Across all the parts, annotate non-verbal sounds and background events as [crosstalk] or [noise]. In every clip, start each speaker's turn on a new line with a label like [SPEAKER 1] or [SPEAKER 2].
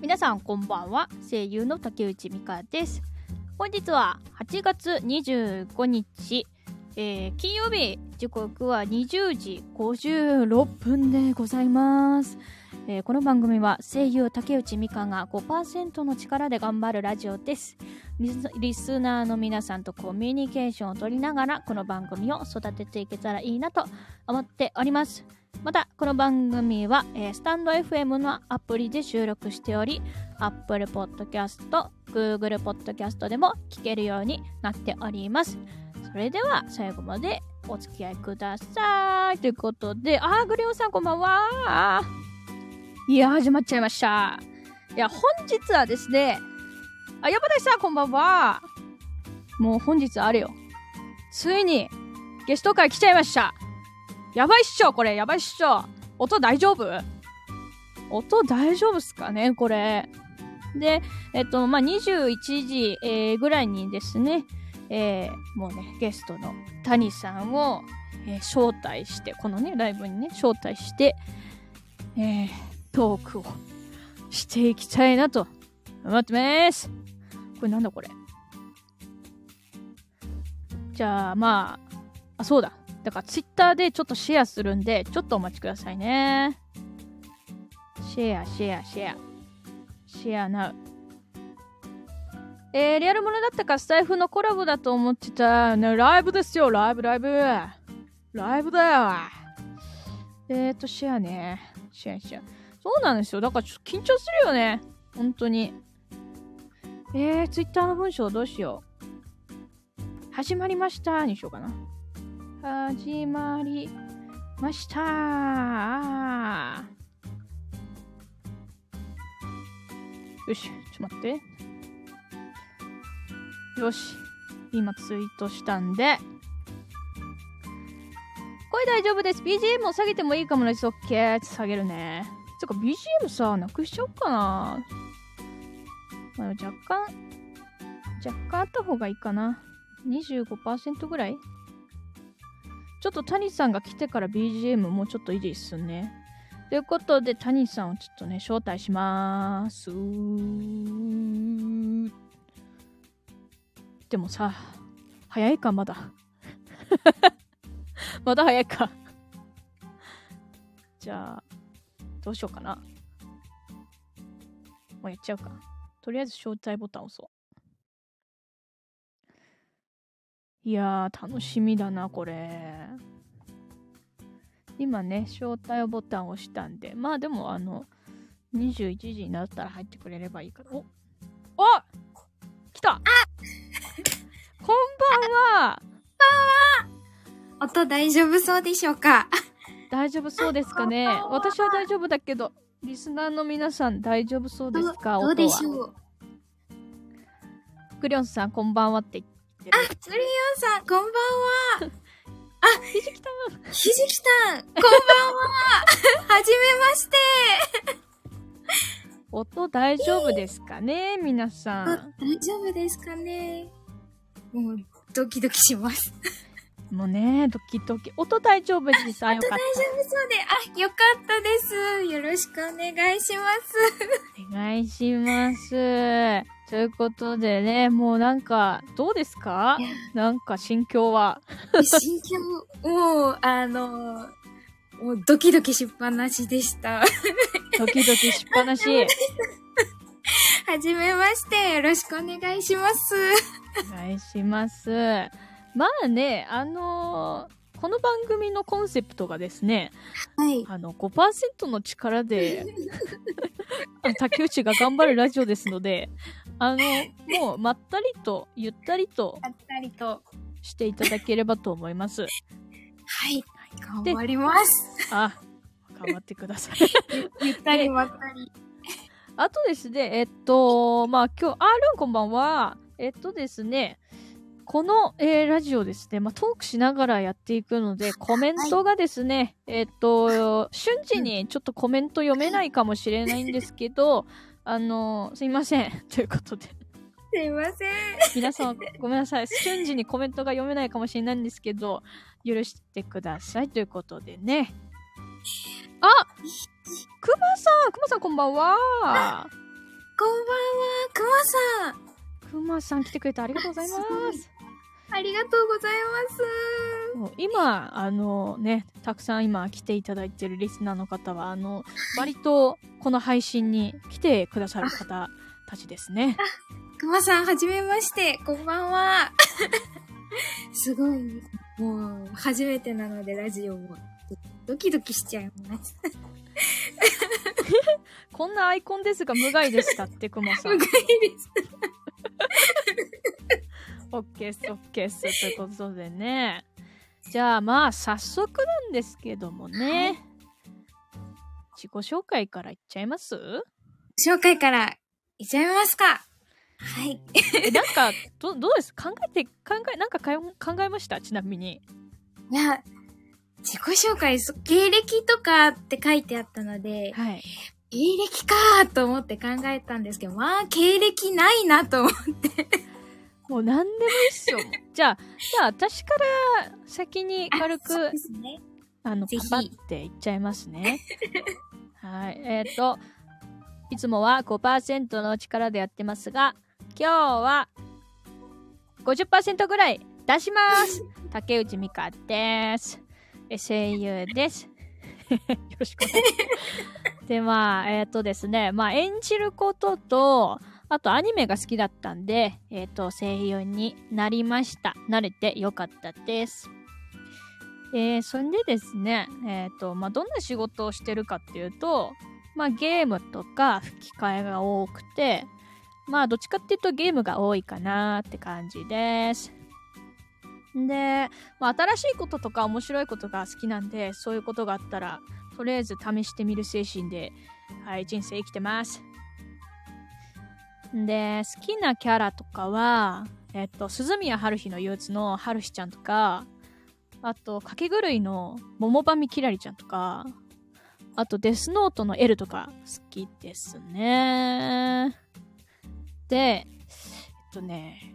[SPEAKER 1] 皆さんこんばんは。声優の竹内美香です。本日は8月25日、えー、金曜日。時刻は20時56分でございます、えーこの番組は声優竹内美香が5%の力で頑張るラジオです。リスリスナーの皆さんとコミュニケーションを取りながらこの番組を育てていけたらいいなと思っております。またこの番組は、えースタンド FM のアプリで収録しており Apple Podcast、Google Podcast でも聞けるようになっております。それでは最後までお付き合いください。ということであーグリオさんこんばんは。いや始まっちゃいました。いや本日はですねあ山田さんこんばんは。もう本日あれよ。ついにゲスト会来ちゃいました。やばいっしょこれ。やばいっしょ。音大丈夫？音大丈夫っすかねこれ。でえっとまあ21時、えーぐらいにですねえーもうねゲストの谷さんを、えー招待してこのねライブにね招待してえートークをしていきたいなと。思ってます。これなんだこれ？じゃあまああそうだ。だからツイッターでちょっとシェアするんでちょっとお待ちくださいね。シェアシェアシェア。シェアナウ。えー、リアルものだったかスタイフのコラボだと思ってた、ね、ライブですよ。ライブライブ。ライブだよ。えーとシェアね。シェアシェア。そうなんですよ。だからちょっと緊張するよね。本当に。えー、ツイッターの文章どうしよう。始まりましたにしようかな。始まりましたよし、ちょっと待って。よし、今ツイートしたんで。声大丈夫です。BGM を下げてもいいかもです。OK。下げるね。つうか BGM さ、なくしちゃおうかな。まあ、若干、若干あった方がいいかな。25%ぐらいちょっと谷さんが来てから BGM もうちょっと維持すね。ということで、谷さんをちょっとね、招待しまーす。でもさ、早いか、まだ。[laughs] まだ早いか。じゃあ、どうしようかな。もうやっちゃうか。とりあえず招待ボタン押そう。いやー、楽しみだな、これ。今ね、招待ボタンを押したんで、まあでも、あの、21時になったら入ってくれればいいから。おお来た。こんばんは。
[SPEAKER 2] 音大丈夫そうでしょうか？
[SPEAKER 1] 大丈夫そうですかね。私は大丈夫だけど、リスナーの皆さん大丈夫そうですか？
[SPEAKER 2] どうで。しょう？
[SPEAKER 1] クリオンさん、こんばんはって言っ。
[SPEAKER 2] あ、スリオンさん、こんばんは。[laughs]
[SPEAKER 1] ひじきた
[SPEAKER 2] ひじきさん、こんばんは。はじめまして。[laughs]
[SPEAKER 1] 音大丈夫ですかね皆さ
[SPEAKER 2] あ
[SPEAKER 1] ん。
[SPEAKER 2] 大丈夫ですかねもう、ドキドキします。
[SPEAKER 1] もうね、ドキドキ。音大丈夫です。あ、よかっ
[SPEAKER 2] 大丈夫そうで、あ、よかったです。よろしくお願いします。
[SPEAKER 1] た。お願いします。ということでね、もうなんか、どうですか？なんか心境は？
[SPEAKER 2] 心境、もう、あの、もうドキドキしっぱなしでした。
[SPEAKER 1] ドキドキしっぱなし。[laughs]
[SPEAKER 2] はじめまして、よろしくお願いします。
[SPEAKER 1] お願いします。まあね、あのーこの番組のコンセプトがですね、
[SPEAKER 2] はい。
[SPEAKER 1] あの、5%の力で、[laughs] 竹内が頑張るラジオですので、あの、もう、まったりと、ゆったりと
[SPEAKER 2] あったりと。
[SPEAKER 1] していただければと思います。
[SPEAKER 2] はい。頑張ります。
[SPEAKER 1] あ、頑張ってください。[laughs]
[SPEAKER 2] ゆったりまったり。
[SPEAKER 1] あとですね、えっと、まあ今日、あールンこんばんは。えっとですね、この、えーラジオですね、まあ、トークしながらやっていくので、コメントがですね、えっと、瞬時にちょっとコメント読めないかもしれないんですけど、あの、すいません。[laughs] ということで、
[SPEAKER 2] すいません。
[SPEAKER 1] 皆様ごめんなさい。瞬時にコメントが読めないかもしれないんですけど、許してくださいということでね。あくまさんくまさんこんばんは
[SPEAKER 2] こんばんは、くまさん。
[SPEAKER 1] くまさん来てくれてありがとうございますす。
[SPEAKER 2] ありがとうございます。
[SPEAKER 1] 今、あのね、たくさん今来ていただいてるリスナーの方は、あの、割とこの配信に来てくださる方たちですね。
[SPEAKER 2] くまさん、はじめまして。こんばんは。[laughs] すごい。もう、初めてなので、ラジオも。ドキドキしちゃいます。[laughs]
[SPEAKER 1] こんなアイコンですが無害でしたって、くまさん
[SPEAKER 2] う。がいです。
[SPEAKER 1] オッケーっす、オッケーっす。ということでね。じゃあまあ、早速なんですけどもね。自己紹介からいっちゃいます？
[SPEAKER 2] 紹介から、いっちゃいますか。はい。
[SPEAKER 1] え、なんか、どどうです？考えて、考え、なんか考えました？ちなみに。
[SPEAKER 2] いや、自己紹介、そ経歴とかって書いてあったので、
[SPEAKER 1] はい。
[SPEAKER 2] 経歴かーと思って考えたんですけど、まあ、経歴ないなと思って。
[SPEAKER 1] もう何でもいいっすよ。[laughs] じゃあ、じゃあ私から先に軽く
[SPEAKER 2] そうで、すね。
[SPEAKER 1] あの、パパっていっちゃいますね。[laughs] はい。えっ、と、いつもは5%の力でやってますが、今日は50%ぐらい出します。[laughs] 竹内美香です。え声優です。よろしくお願いします。で、まあ、えっ、とですね、まあ、演じることと、あとアニメが好きだったんで、えっ、と、声優になりました。慣れてよかったです。えー、それでですね、えっ、と、まあ、どんな仕事をしてるかっていうと、まあ、ゲームとか吹き替えが多くて、まあ、どっちかっていうとゲームが多いかなって感じです。で、まあ、新しいこととか面白いことが好きなんで、そういうことがあったら、とりあえず試してみる精神で、はい、人生生きてます。で、好きなキャラとかは、えっと、鈴宮春日の憂鬱の春日ちゃんとか、あと、かけ狂いの桃ばみきらりちゃんとか、あと、デスノートの L とか好きですね。で、えっとね、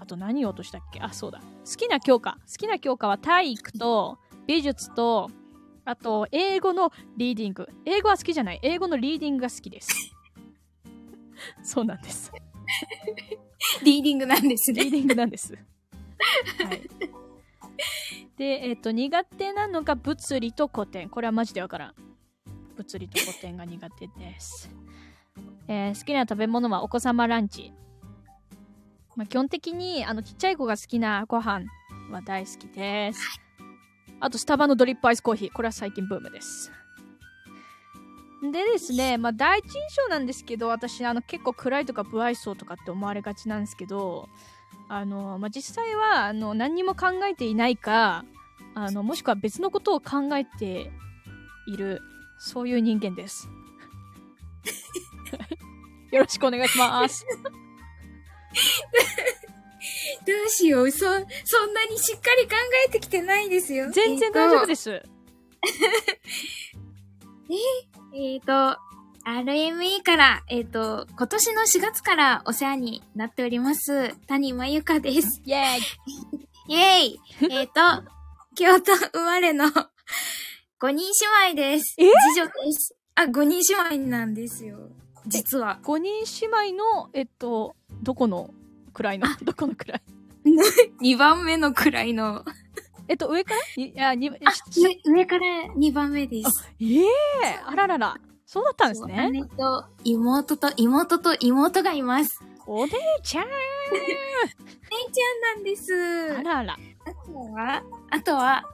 [SPEAKER 1] あと何を落としたっけ？あ、そうだ。好きな教科。好きな教科は体育と美術と、あと、英語のリーディング。英語は好きじゃない。英語のリーディングが好きです。[laughs] そうなんです。
[SPEAKER 2] リーディングなんですね。
[SPEAKER 1] リーディングなんです。[laughs] はい。で、えっ、と、苦手なのが物理と古典。これはマジでわからん。物理と古典が苦手です。えー好きな食べ物はお子様ランチ。まあ、基本的に、あの、ちっちゃい子が好きなご飯は大好きです。あと、スタバのドリップアイスコーヒー。これは最近ブームです。でですね、まあ、第一印象なんですけど、私、あの、結構暗いとか不愛想とかって思われがちなんですけど、あの、まあ、実際は、あの、何にも考えていないか、あの、もしくは別のことを考えている、そういう人間です。[laughs] よろしくお願いします。
[SPEAKER 2] どうしよう。そ、そんなにしっかり考えてきてないですよ。
[SPEAKER 1] 全然大丈夫です。
[SPEAKER 2] えっ、[laughs] ー、と、RME から、えっ、と、今年の4月からお世話になっております、谷真由香です。
[SPEAKER 1] イェーイ
[SPEAKER 2] イェイえっと、[laughs] 京都生まれの5人姉妹です。
[SPEAKER 1] え？
[SPEAKER 2] 次女です。あ、5人姉妹なんですよ。実は。
[SPEAKER 1] 5人姉妹の、えっと、どこの？位の？どこの位
[SPEAKER 2] 2 [laughs] 番目のくらいの。
[SPEAKER 1] えっと、上から？にいや、に、
[SPEAKER 2] あ、上、上から2番目です。
[SPEAKER 1] ええあららら。そうだったんですね。
[SPEAKER 2] 姉と妹と妹と妹がいます。
[SPEAKER 1] お姉ちゃん
[SPEAKER 2] 姉ちゃんなんです。
[SPEAKER 1] あらら。
[SPEAKER 2] あとは、あとは、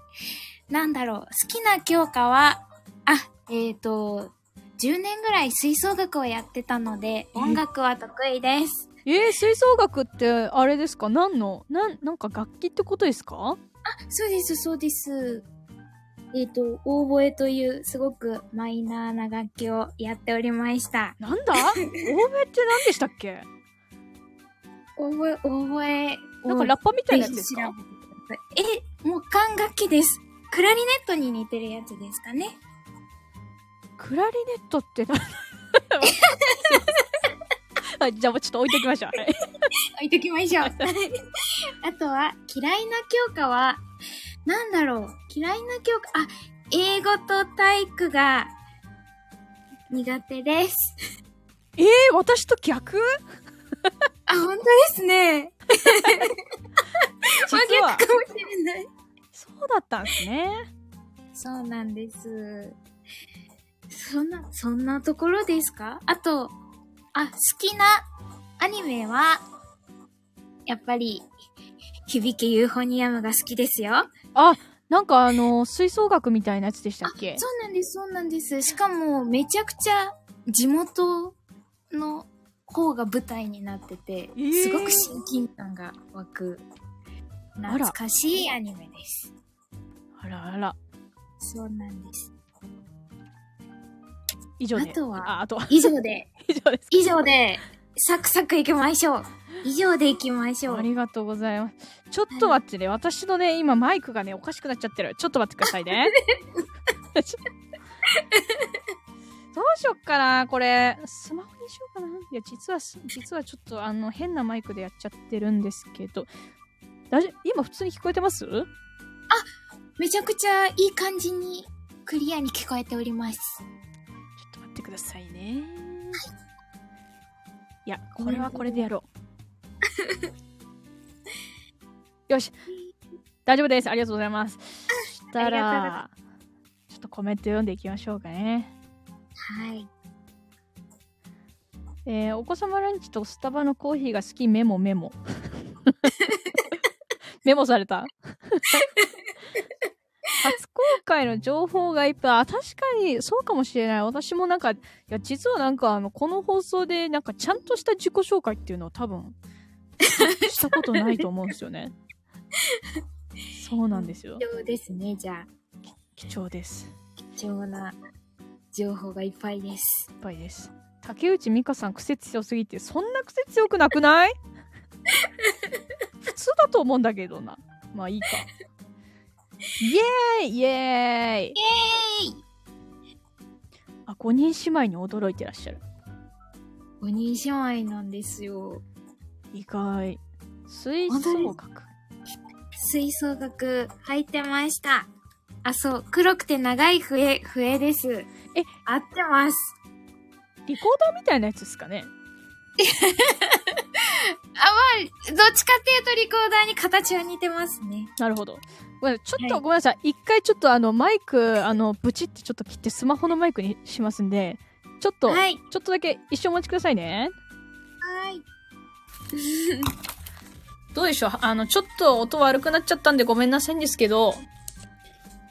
[SPEAKER 2] なんだろう、好きな教科は、あ、えっ、ー、と、10年ぐらい吹奏楽をやってたので、音楽は得意です。
[SPEAKER 1] えー、吹奏楽ってあれですか？何のなん、なんか楽器ってことですか？
[SPEAKER 2] そうです、そうです。えっ、と、オーボエというすごくマイナーな楽器をやっておりました。
[SPEAKER 1] なんだ？欧米って何でしたっけ？
[SPEAKER 2] オーボエ、オーボエを
[SPEAKER 1] なんかラッパみたいなやつですか？
[SPEAKER 2] え、もう管楽器です。クラリネットに似てるやつですかね。
[SPEAKER 1] クラリネットって何？[laughs] [laughs] はい、じゃあもうちょっと置い [laughs] ときましょう。はい
[SPEAKER 2] 置いときましょう。あとは、嫌いな教科は、なんだろう。嫌いな教科、あ、英語と体育が苦手です。
[SPEAKER 1] えー、私と逆？
[SPEAKER 2] あ、本当ですね。[laughs] 真逆かもしれない。
[SPEAKER 1] そうだったんですね。
[SPEAKER 2] そうなんです。そんな、そんなところですか？あと、あ、好きなアニメは、やっぱり、響けユーフォニアムが好きですよ。
[SPEAKER 1] あ、なんかあの、吹奏楽みたいなやつでしたっけ？
[SPEAKER 2] そうなんです、そうなんです。しかも、めちゃくちゃ地元の方が舞台になってて、
[SPEAKER 1] えー
[SPEAKER 2] すごく親近感が湧く、懐かしいアニメです。
[SPEAKER 1] あらあら。
[SPEAKER 2] そうなんです。
[SPEAKER 1] 以上で。
[SPEAKER 2] あとは
[SPEAKER 1] あ、あとは。
[SPEAKER 2] 以上で、[laughs]
[SPEAKER 1] 以上です。
[SPEAKER 2] 以上で、サクサク行きましょう。以上で行きましょう。
[SPEAKER 1] ありがとうございます。ちょっと待ってね。私のね、今マイクがね、おかしくなっちゃってる。ちょっと待ってくださいね。[laughs] どうしよっかな、これ。スマホにしようかな。いや、実はす、実はちょっと、あの、変なマイクでやっちゃってるんですけど。大丈夫？今普通に聞こえてます？ちょ
[SPEAKER 2] めちゃくちゃいい感じにクリアに聞こえております。
[SPEAKER 1] ってくださいね。いや、これはこれでやろう。[laughs] よし。大丈夫です。ありがとうございます。そしたら、ちょっとコメント読んでいきましょうかね。
[SPEAKER 2] はい。
[SPEAKER 1] えーお子様ランチとスタバのコーヒーが好きメモメモ。[laughs] メモされた？[laughs] [laughs] 初公開の情報がいっぱい。あ、確かにそうかもしれない。私もなんか、いや、実はなんかあの、この放送でなんかちゃんとした自己紹介っていうのを多分、[laughs] したことないと思うんですよね。そうなんですよ
[SPEAKER 2] 貴。重ですね、じゃあ。
[SPEAKER 1] 貴重です。
[SPEAKER 2] 貴重な情報がいっぱいです。
[SPEAKER 1] いっぱいです。竹内美香さん癖強すぎて、そんな癖強くなくない？[laughs] 普通だと思うんだけどな。まあいいか。イエーイイエーイ
[SPEAKER 2] イエーイ
[SPEAKER 1] あ、5人姉妹に驚いてらっしゃる。
[SPEAKER 2] お兄姉妹なんですよ。
[SPEAKER 1] 意外。吹奏楽。
[SPEAKER 2] 吹奏楽入ってました。あ、そう、黒くて長い笛、笛です。
[SPEAKER 1] え、
[SPEAKER 2] 合ってます。
[SPEAKER 1] リコーダーみたいなやつですかね [laughs]
[SPEAKER 2] あ、まあ、どっちかっていうとリコーダーに形は似てますね。
[SPEAKER 1] なるほど。ちょっと
[SPEAKER 2] はい
[SPEAKER 1] ごめんなさい。一回ちょっとあの、マイク、あの、ブチってちょっと切ってスマホのマイクにしますんで、ちょっと、
[SPEAKER 2] はい。
[SPEAKER 1] ちょっとだけ一生お待ちくださいね。
[SPEAKER 2] はい。[laughs]
[SPEAKER 1] どうでしょう？あの、ちょっと音悪くなっちゃったんでごめんなさいんですけど、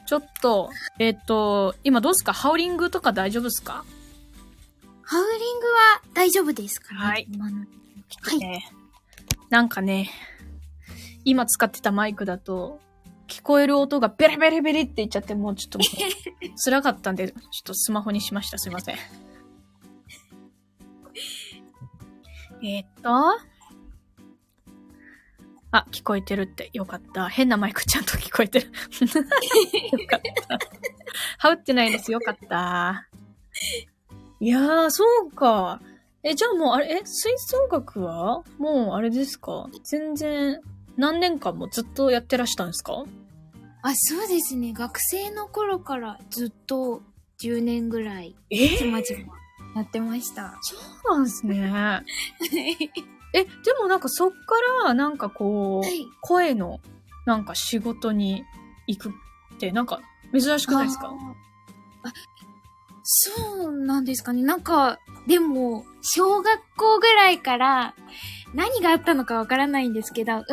[SPEAKER 1] ちょっと、えっ、と、今どうですか？ハウリングとか大丈夫ですか？
[SPEAKER 2] ハウリングは大丈夫ですかね？
[SPEAKER 1] はい
[SPEAKER 2] 今の
[SPEAKER 1] はい。ね、なんかね、今使ってたマイクだと、聞こえる音がベレベレベレって言っちゃって、もうちょっと辛かったんで、ちょっとスマホにしました。すいません。えっと、あ、聞こえてるってよかった。変なマイクちゃんと聞こえてる。[laughs] よかった。はうってないです。よかった。いやー、そうか。え、じゃあもう、あれ、え、吹奏楽は？もう、あれですか？全然、何年間もずっとやってらしたんですか？
[SPEAKER 2] あ、そうですね。学生の頃からずっと10年ぐらい、
[SPEAKER 1] え
[SPEAKER 2] ちまちまやってました。
[SPEAKER 1] そうなんですね。え、でもなんかそっから、なんかこう、
[SPEAKER 2] はい
[SPEAKER 1] 声の、なんか仕事に行くって、なんか珍しくないですか？
[SPEAKER 2] ああそうなんですかね。なんか、でも、小学校ぐらいから何があったのかわからないんですけど、うん、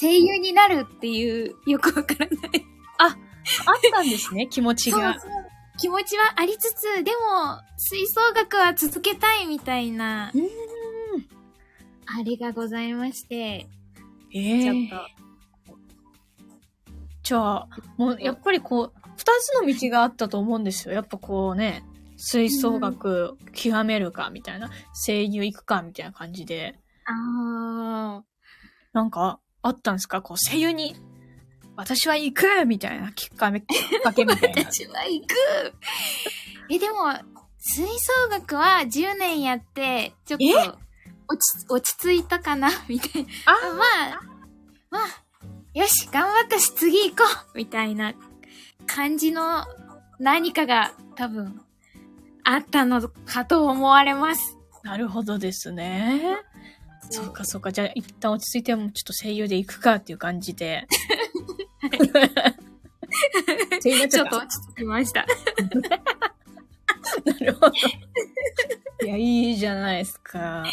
[SPEAKER 2] 声優になるっていう、よくわからない。
[SPEAKER 1] あったんですね、[laughs] 気持ちが。
[SPEAKER 2] そうそう気持ちはありつつ、でも、吹奏楽は続けたいみたいな
[SPEAKER 1] う、ーん。
[SPEAKER 2] あれがございまして、
[SPEAKER 1] え
[SPEAKER 2] ちょっ
[SPEAKER 1] ー、
[SPEAKER 2] と。
[SPEAKER 1] じゃあ、もうやっぱりこう、二つの道があったと思うんですよ。やっぱこうね、吹奏楽極めるか、みたいな、声優行くか、みたいな感じで、
[SPEAKER 2] あ
[SPEAKER 1] なんか、あったんですか？こう、声優に、私は行くみたいなきっかけ、きっかけみたい
[SPEAKER 2] ー、
[SPEAKER 1] な。
[SPEAKER 2] 私は行く。え、でも、吹奏楽は10年やって、ちょっと、
[SPEAKER 1] え？
[SPEAKER 2] 落ち、落ち着いたかなみたいな。
[SPEAKER 1] あ
[SPEAKER 2] まあ、まあ、よし、頑張ったし次行こうみたいな感じの何かが多分あったのかと思われます。
[SPEAKER 1] なるほどですね。そうかそうか。じゃあ一旦落ち着いてもちょっと声優で行くかっていう感じで。ち
[SPEAKER 2] ちょっと落ち着きました。[laughs]
[SPEAKER 1] なるほど。いや、いいじゃないですか。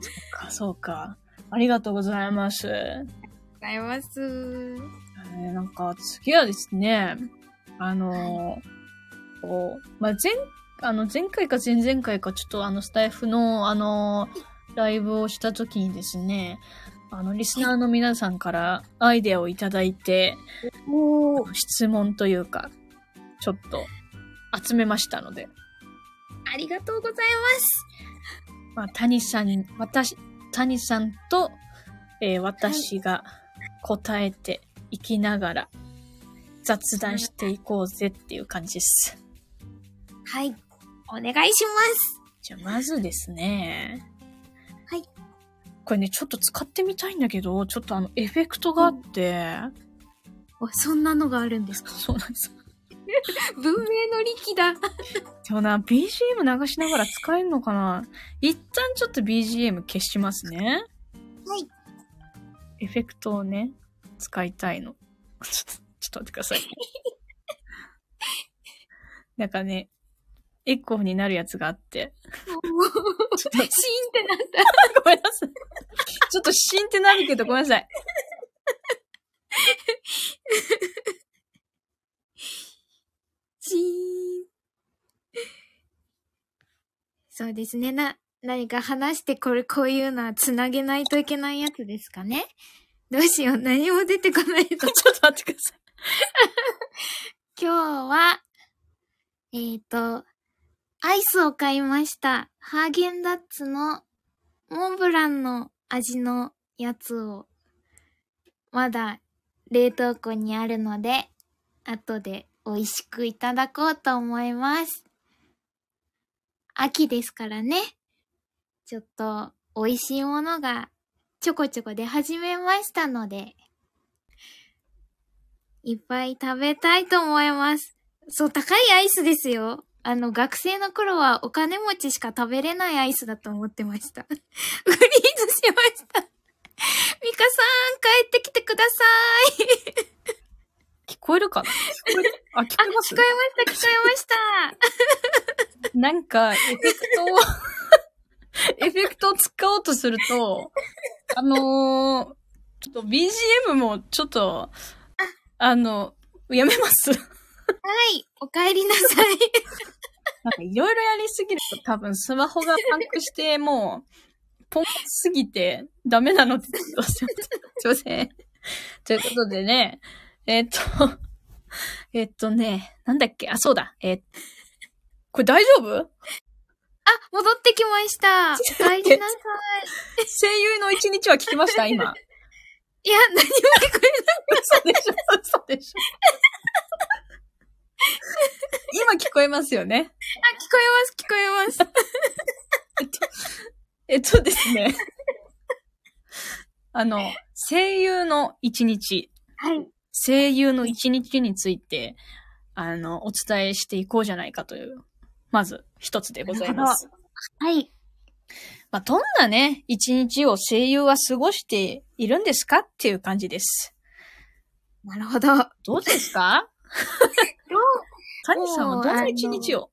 [SPEAKER 1] そうか、そうか。ありがとうございます。
[SPEAKER 2] ございます。
[SPEAKER 1] えーなんか、次はですね、あのーまあ、前、あの、前回か前々回か、ちょっとあの、スタイフの、あのーライブをした時にですね、あの、リスナーの皆さんからアイデアをいただいて、質問というか、ちょっと集めましたので、
[SPEAKER 2] ありがとうございます。
[SPEAKER 1] まあ、谷さん、私、谷さんと、えー私が答えていきながら雑談していこうぜっていう感じです。
[SPEAKER 2] はい。お願いします。
[SPEAKER 1] じゃあ、まずですね。
[SPEAKER 2] はい。
[SPEAKER 1] これね、ちょっと使ってみたいんだけど、ちょっとあの、エフェクトがあって、
[SPEAKER 2] お、そんなのがあるんですか？
[SPEAKER 1] そうなんです。[laughs]
[SPEAKER 2] 文明の力だ。
[SPEAKER 1] でもな、BGM 流しながら使えるのかな？一旦ちょっと BGM 消しますね。
[SPEAKER 2] はい。
[SPEAKER 1] エフェクトをね、使いたいの。ちょっと、ちょっと待ってください。[laughs] なんかね、エコーになるやつがあって。ちょっと、
[SPEAKER 2] シーンってなった。[laughs]
[SPEAKER 1] ごめんなさい。ちょっとシーンってなるけど、ごめんなさい。
[SPEAKER 2] シーン。そうですね。な、何か話してこれ、こういうのは繋げないといけないやつですかねどうしよう。何も出てこないぞ。
[SPEAKER 1] ちょっと待ってください。[laughs]
[SPEAKER 2] 今日は、えっ、と、アイスを買いました。ハーゲンダッツのモンブランの味のやつを、まだ冷凍庫にあるので、後で美味しくいただこうと思います。秋ですからね。ちょっと美味しいものがちょこちょこ出始めましたので、いっぱい食べたいと思います。そう、高いアイスですよ。あの、学生の頃はお金持ちしか食べれないアイスだと思ってました。[laughs] フリーズしました。ミカさん、帰ってきてください。
[SPEAKER 1] 聞こえるかな？聞こえる？あ、聞こ
[SPEAKER 2] あ、
[SPEAKER 1] えます？
[SPEAKER 2] 聞こえました、聞こえました。
[SPEAKER 1] なんか、エフェクトを、[laughs] エフェクトを使おうとすると、あのーちょっと BGM もちょっと、あの、やめます。
[SPEAKER 2] はい、お帰りなさい。
[SPEAKER 1] なんかいろいろやりすぎると多分スマホがパンクして、もう、ポンすぎてダメなのって、すいません。すいません。ということでね、[laughs] えっと、えっとね、なんだっけ？あ、そうだ。えこれ大丈夫？
[SPEAKER 2] あ、戻ってきました。お帰りなさ
[SPEAKER 1] 声優の一日は聞きました？今。
[SPEAKER 2] い。いや、何も聞こえない。
[SPEAKER 1] 嘘でしょ嘘でしょ今聞こえますよね？
[SPEAKER 2] あ、聞こえます、聞こえます。[laughs]
[SPEAKER 1] えっとですね。[laughs] あの、声優の一日、
[SPEAKER 2] はい。
[SPEAKER 1] 声優の一日について、あの、お伝えしていこうじゃないかという、まず一つでございます。
[SPEAKER 2] はい。
[SPEAKER 1] まあ、どんなね、一日を声優は過ごしているんですかっていう感じです。
[SPEAKER 2] なるほど。
[SPEAKER 1] どうですか？[laughs] 谷さんはどんな一日を？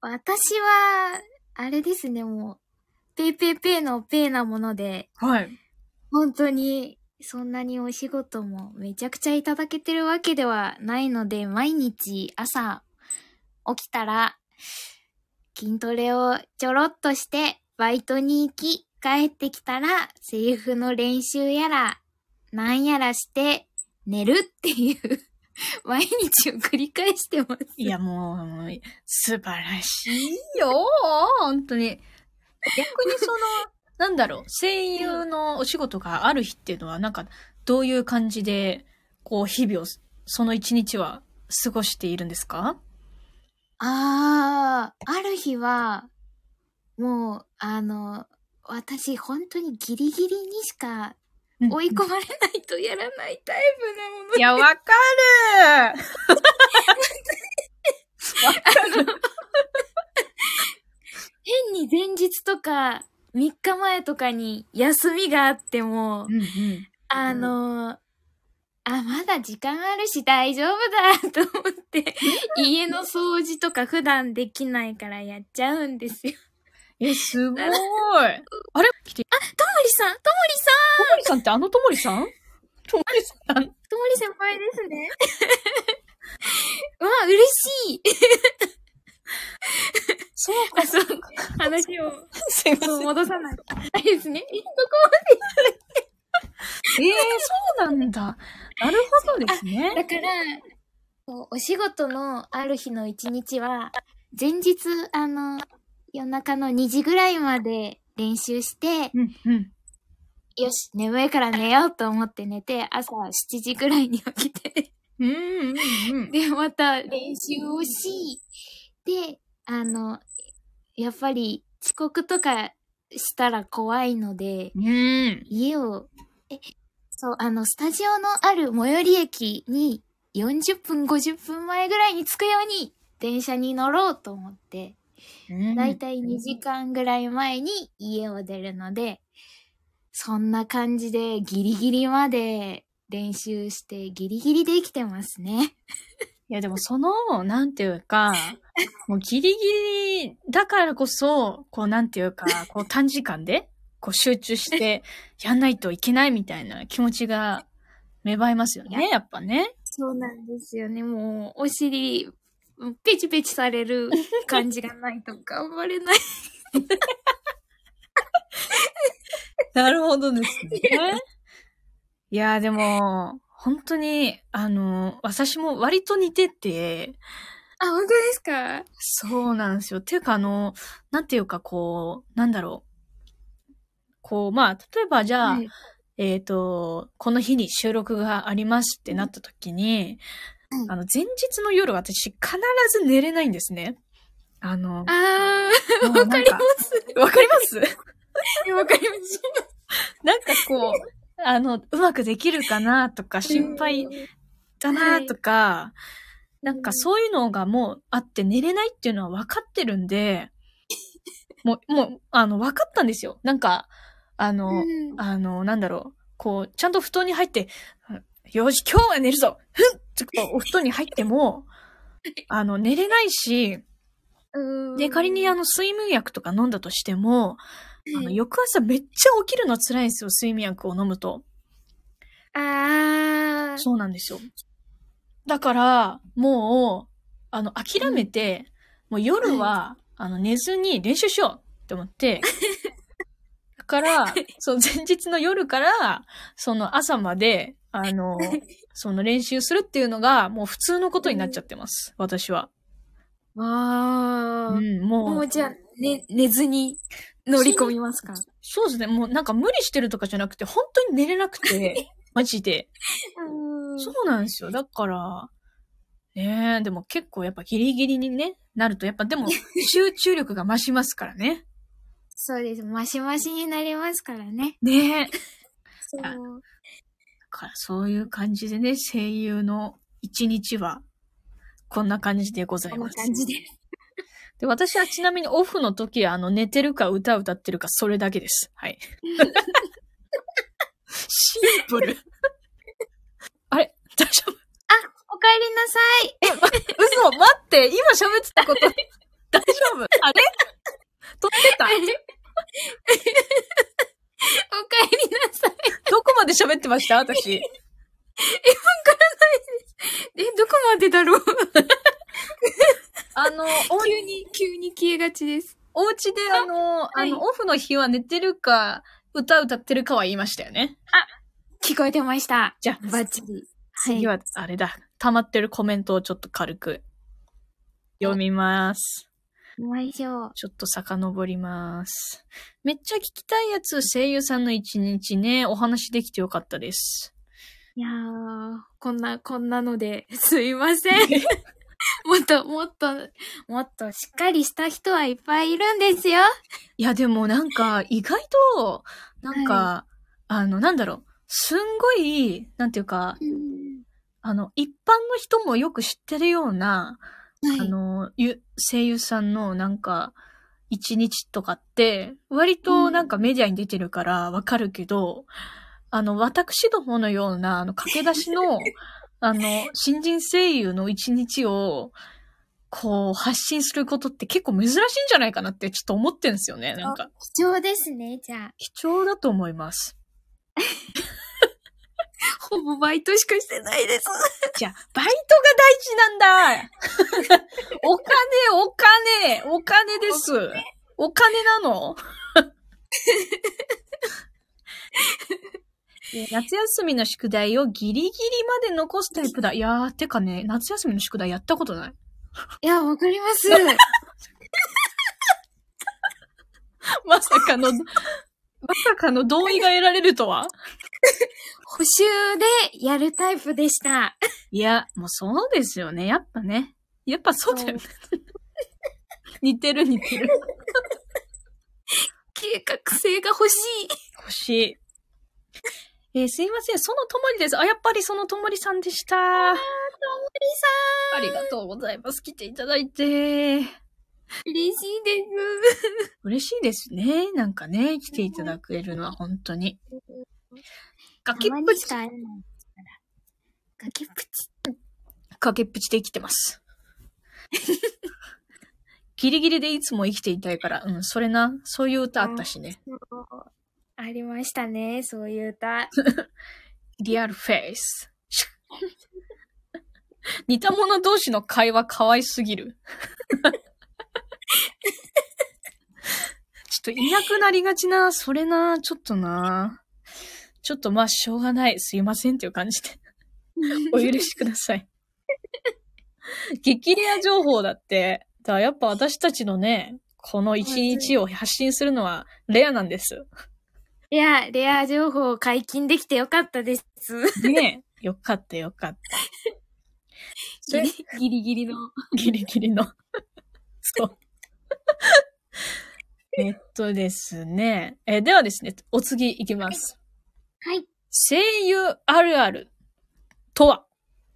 [SPEAKER 2] 私は、あれですね、もう、ペイペイペイのペイなもので、
[SPEAKER 1] はい。
[SPEAKER 2] 本当に、そんなにお仕事もめちゃくちゃいただけてるわけではないので、毎日朝起きたら、筋トレをちょろっとして、バイトに行き、帰ってきたら、セリフの練習やら、なんやらして、寝るっていう、[laughs] 毎日を繰り返してます。
[SPEAKER 1] いや、もう、素晴らしいよ本当に。逆にその、なんだろう、声優のお仕事がある日っていうのは、なんか、どういう感じで、こう、日々を、その一日は過ごしているんですか？
[SPEAKER 2] あー、ある日は、もう、あの、私、本当にギリギリにしか追い込まれないとやらないタイプなもの。
[SPEAKER 1] いや、わかる
[SPEAKER 2] 変にとか3日前とかに休みがあっても、
[SPEAKER 1] うんうん。
[SPEAKER 2] あのーあ、まだ時間あるし大丈夫だと思って、家の掃除とか普段できないからやっちゃうんですよ。
[SPEAKER 1] え、すごい。[laughs] あれ？来て、
[SPEAKER 2] ともりさんともりさ
[SPEAKER 1] ともりさんってあのともりさん？ともりさん
[SPEAKER 2] んともり先輩ですね。[laughs] うわ、嬉しい
[SPEAKER 1] そう
[SPEAKER 2] あ、そう、話を
[SPEAKER 1] すいません。
[SPEAKER 2] 戻さない。あれですね。どこ
[SPEAKER 1] ええそうなんだ。なるほどですね。
[SPEAKER 2] だから、お仕事のある日の一日は、前日、あの、夜中の2時ぐらいまで練習して、
[SPEAKER 1] うんうん。
[SPEAKER 2] よし、眠いから寝ようと思って寝て、朝7時ぐらいに起きて、
[SPEAKER 1] うんうんうん。
[SPEAKER 2] で、また練習をし、で、あの、やっぱり遅刻とかしたら怖いので、
[SPEAKER 1] うん。
[SPEAKER 2] 家を、え、そう、あの、スタジオのある最寄り駅に40分、50分前ぐらいに着くように電車に乗ろうと思って、だいたい2時間ぐらい前に家を出るので、そんな感じでギリギリまで練習してギリギリできてますね。[laughs]
[SPEAKER 1] いやでもその、なんていうか、もうギリギリだからこそ、こうなんていうか、こう短時間で、こう集中してやんないといけないみたいな気持ちが芽生えますよね、やっぱね。
[SPEAKER 2] そうなんですよね。もう、お尻、ペチペチされる感じがないと頑張れない。[laughs]
[SPEAKER 1] なるほどですね。いや、でも、本当に、あの、私も割と似てて、
[SPEAKER 2] あ、本当ですか？
[SPEAKER 1] そうなんですよ。っていうか、あの、なんていうか、こう、なんだろう。こう、まあ、例えばじゃあ、
[SPEAKER 2] はい
[SPEAKER 1] えっ、と、この日に収録がありますってなった時に、
[SPEAKER 2] うん
[SPEAKER 1] あの、前日の夜私必ず寝れないんですね。あの、
[SPEAKER 2] あー、
[SPEAKER 1] もう
[SPEAKER 2] わかりま
[SPEAKER 1] なんわかります？
[SPEAKER 2] す。[laughs] わかります。
[SPEAKER 1] なんかこう、あの、うまくできるかなとか、心配だなとか、なんかそういうのがもうあって寝れないっていうのは分かってるんで、もう、もう、あの、分かったんですよ。なんか、あの、
[SPEAKER 2] うん
[SPEAKER 1] あの、なんだろう、こう、ちゃんと布団に入って、よし、今日は寝るぞふんってこうお布団に入っても、[laughs] あの、寝れないし、
[SPEAKER 2] うん
[SPEAKER 1] で、仮にあの、睡眠薬とか飲んだとしても、あの、
[SPEAKER 2] はい
[SPEAKER 1] 翌朝めっちゃ起きるの辛いんですよ、睡眠薬を飲むと。
[SPEAKER 2] あー。
[SPEAKER 1] そうなんですよ。だから、もう、あの、諦めて、もう夜は、あの、寝ずに練習しようって思って、だ [laughs] から、その前日の夜から、その朝まで、あの、[laughs] その練習するっていうのが、もう普通のことになっちゃってます、私は。
[SPEAKER 2] あー。
[SPEAKER 1] うん、もう、
[SPEAKER 2] もうじゃあ、ね、寝ずに乗り込みますか？
[SPEAKER 1] そうですね、もうなんか無理してるとかじゃなくて、本当に寝れなくて、マジで。
[SPEAKER 2] うん
[SPEAKER 1] そうなんですよ。だから、ねえ、でも結構やっぱギリギリにね、なると、やっぱでも集中力が増しますからね。
[SPEAKER 2] そうです。マシマシになりますからね。
[SPEAKER 1] ねえ。だ
[SPEAKER 2] そう。
[SPEAKER 1] からそういう感じでね、声優の一日は、こんな感じでござい
[SPEAKER 2] こんな
[SPEAKER 1] ます。
[SPEAKER 2] 感じで。
[SPEAKER 1] で、私はちなみにオフの時は、あの、寝てるか歌歌ってるか、それだけです。はい。シンプル。[laughs] あれ？大丈夫？
[SPEAKER 2] お帰りなさい。[laughs]
[SPEAKER 1] 嘘待って今喋ってたこと、大丈夫？あれ？撮ってた [laughs]
[SPEAKER 2] お帰りなさい。
[SPEAKER 1] どこまで喋ってました？私。
[SPEAKER 2] え、どこまでだろう？
[SPEAKER 1] あの、お、
[SPEAKER 2] 急に、急に消えがちです。
[SPEAKER 1] お家であの、あ
[SPEAKER 2] はい
[SPEAKER 1] の、オフの日は寝てるか、歌歌ってるかは言いましたよね。
[SPEAKER 2] 聞こえてました。
[SPEAKER 1] じゃあ、
[SPEAKER 2] バッチリ。
[SPEAKER 1] 次は、あれだ。溜まってるコメントをちょっと軽く読みます。
[SPEAKER 2] しょう。
[SPEAKER 1] ちょっと遡ります。めっちゃ聞きたいやつ、声優さんの一日ね、お話できてよかったです。
[SPEAKER 2] いやー、こんな、こんなので、[laughs] すいません。[laughs] もっと、もっと、もっとしっかりした人はいっぱいいるんですよ。
[SPEAKER 1] いや、でもなんか、意外と、なんか、あの、なんだろう、すんごい、なんていうか、あの、一般の人もよく知ってるような、
[SPEAKER 2] はい
[SPEAKER 1] あの、ゆ声優さんのなんか、一日とかって、割となんかメディアに出てるからわかるけど、あの、私どものような、あの、駆け出しの、[laughs] あの、新人声優の一日を、こう、発信することって結構珍しいんじゃないかなってちょっと思ってんですよね、なんか。
[SPEAKER 2] 貴重ですね、じゃあ。
[SPEAKER 1] 貴重だと思います。[laughs]
[SPEAKER 2] ほぼバイトしかしてないです。
[SPEAKER 1] じゃあ、バイトが大事なんだお金、お金、お金です。お金なので夏休みの宿題をギリギリまで残すタイプだ。いやー、てかね、夏休みの宿題やったことない？
[SPEAKER 2] いや、わかります。
[SPEAKER 1] まさかの、まさかの同意が得られるとは？[laughs]
[SPEAKER 2] 補習でやるタイプでした。
[SPEAKER 1] いや、もうそうですよね。やっぱね。やっぱそうだよね。似てる似てる。[laughs]
[SPEAKER 2] 計画性が欲しい。
[SPEAKER 1] 欲しい。えーすいません。そのともりです。あ、やっぱりそのともりさんでした。ありがとうございます。来ていただいて。
[SPEAKER 2] 嬉しいです。
[SPEAKER 1] 嬉しいですね。なんかね、来ていただけるのは本当に。崖っぷち。
[SPEAKER 2] 崖っぷち。
[SPEAKER 1] 崖っぷちで生きてます。[laughs] ギリギリでいつも生きていたいから、うん、それな、そういう歌あったしね。
[SPEAKER 2] ありましたね、そういう歌。[laughs]
[SPEAKER 1] リアルフェイス。似た者同士の会話可愛すぎる。[laughs] ちょっといなくなりがちな、それな、ちょっとな。ちょっとまあ、しょうがない。すいませんっていう感じで。[laughs] お許しください。激レア情報だって、だからやっぱ私たちのね、この一日を発信するのはレアなんです。
[SPEAKER 2] いや、レア情報解禁できてよかったです。
[SPEAKER 1] ねえ。よかったよかった。[laughs]
[SPEAKER 2] ギリギリの。
[SPEAKER 1] ギリギリの。そう。えっとですね。え、ではですね、お次いきます。
[SPEAKER 2] はい。
[SPEAKER 1] 声優あるあるとは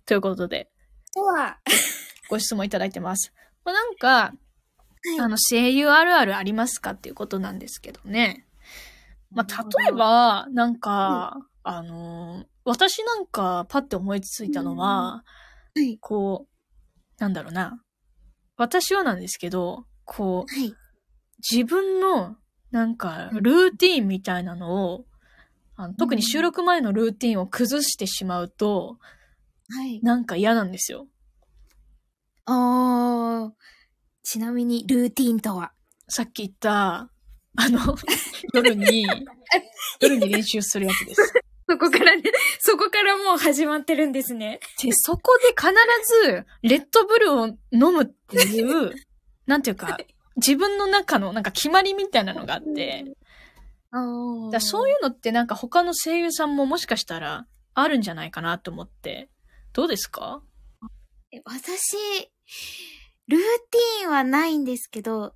[SPEAKER 1] ということで、
[SPEAKER 2] とは、[laughs]
[SPEAKER 1] ご質問いただいてます。まあ、なんか、
[SPEAKER 2] はい
[SPEAKER 1] あの、声優あるあるありますかっていうことなんですけどね。まあ、例えば、なんか、あのー私なんかパッて思いついたのは、
[SPEAKER 2] はい。
[SPEAKER 1] こう、なんだろうな。私はなんですけど、こう、
[SPEAKER 2] はい。
[SPEAKER 1] 自分の、なんか、ルーティーンみたいなのを、あの特に収録前のルーティーンを崩してしまうと、
[SPEAKER 2] はい。
[SPEAKER 1] なんか嫌なんですよ。
[SPEAKER 2] あー、ちなみにルーティンとは？
[SPEAKER 1] さっき言った、あの、[laughs] 夜に、[laughs] 夜に練習するやつです。
[SPEAKER 2] そこからね、そこからもう始まってるんですね。
[SPEAKER 1] で、そこで必ず、レッドブルを飲むっていう、なんていうか、自分の中のなんか決まりみたいなのがあって、だそういうのってなんか他の声優さんももしかしたらあるんじゃないかなと思って。どうですか？
[SPEAKER 2] え私、ルーティンはないんですけど、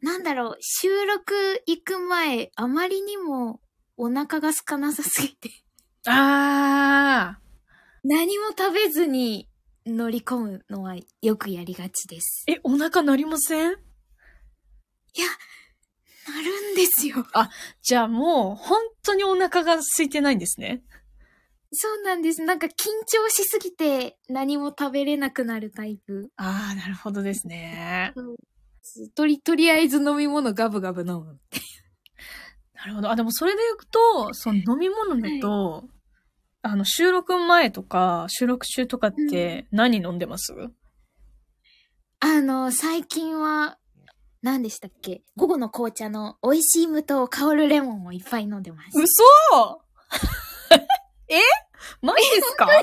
[SPEAKER 2] なんだろう、収録行く前、あまりにもお腹が空かなさすぎて、
[SPEAKER 1] あ
[SPEAKER 2] 何も食べずに乗り込むのはよくやりがちです。
[SPEAKER 1] ー。え、お腹鳴りません？
[SPEAKER 2] いや、なるんですよ。
[SPEAKER 1] じゃあもう本当にお腹が空いてないんですね。
[SPEAKER 2] そうなんです。なんか緊張しすぎて何も食べれなくなるタイプ。
[SPEAKER 1] ああ、なるほどですね。
[SPEAKER 2] とり、とりあえず飲み物ガブガブ飲む。
[SPEAKER 1] なるほど。あ、でもそれでいくと、その飲み物だと、あの、収録前とか、収録中とかって何飲んでます、
[SPEAKER 2] あの、最近は、何でしたっけ？午後の紅茶の美味しい無糖香るレモンをいっぱい飲んでます。
[SPEAKER 1] 嘘！[laughs] え？マジですか？[laughs]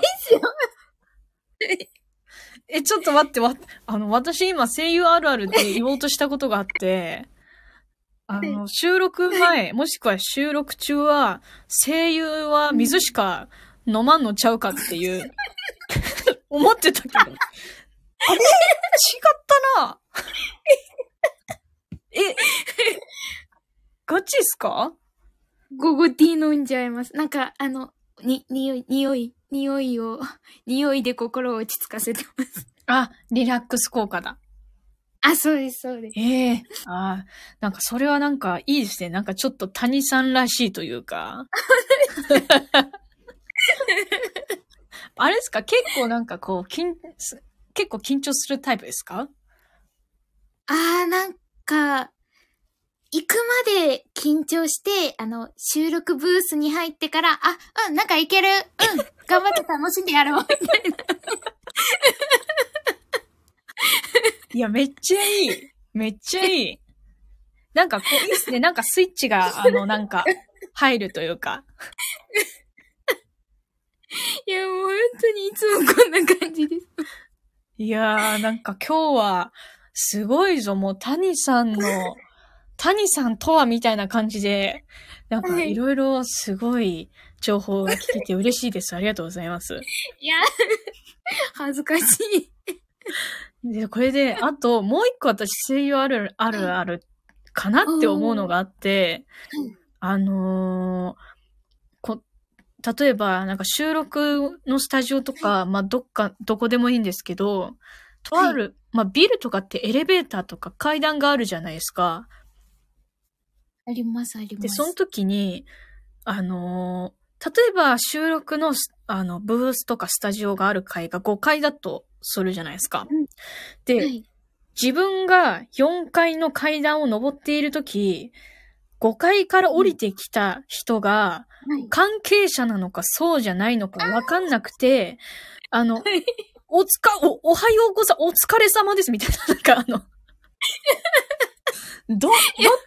[SPEAKER 1] [laughs] え、ちょっと待って、わ、あの、私今声優あるあるで言おうとしたことがあって、あの、収録前、もしくは収録中は、声優は水しか飲まんのちゃうかっていう、思ってたけど。あれ？違ったなえ、ガチっすか？
[SPEAKER 2] 午後ティー飲んじゃいます。なんか、あの、に、匂い、匂い、匂いを、[laughs] 匂いで心を落ち着かせてます。
[SPEAKER 1] あ、リラックス効果だ。
[SPEAKER 2] あ、そうです、そうです。
[SPEAKER 1] ええああ、なんかそれはなんかいいですね。なんかちょっと谷さんらしいというか。[laughs] あれですか？結構なんかこう、緊、す結構緊張するタイプですか？
[SPEAKER 2] あー、なんか、行くまで緊張して、あの、収録ブースに入ってから、あ、うん、なんかいける。うん、頑張って楽しんでやろう。みたいな。
[SPEAKER 1] いや、めっちゃいい。めっちゃいい。なんかこう、いいですね。なんかスイッチが、あの、なんか、入るというか。
[SPEAKER 2] いや、もう本当にいつもこんな感じです。
[SPEAKER 1] いやー、なんか今日は、すごいぞ。もう、谷さんの、[laughs] 谷さんとはみたいな感じで、なんか
[SPEAKER 2] はい
[SPEAKER 1] いろいろすごい情報が聞けて嬉しいです。ありがとうございます。
[SPEAKER 2] いや、恥ずかしい。
[SPEAKER 1] で、これで、あと、もう一個私声優ある、あるあるかなって思うのがあって
[SPEAKER 2] はい、
[SPEAKER 1] あのーこ、例えば、なんか収録のスタジオとか、まあ、どっか、どこでもいいんですけど、とある、まあ、ビルとかってエレベーターとか階段があるじゃないですか。
[SPEAKER 2] あります、あります。
[SPEAKER 1] で、その時に、あのー例えば収録のス、あの、ブースとかスタジオがある階が5階だとするじゃないですか。
[SPEAKER 2] うん
[SPEAKER 1] で、
[SPEAKER 2] はい。
[SPEAKER 1] 自分が4階の階段を登っているとき、5階から降りてきた人が、
[SPEAKER 2] はい。
[SPEAKER 1] 関係者なのかそうじゃないのかわかんなくて、あの、おつか、お、おはようござ、お疲れ様ですみたいな、[laughs] なんかあの、[laughs] ど、どっ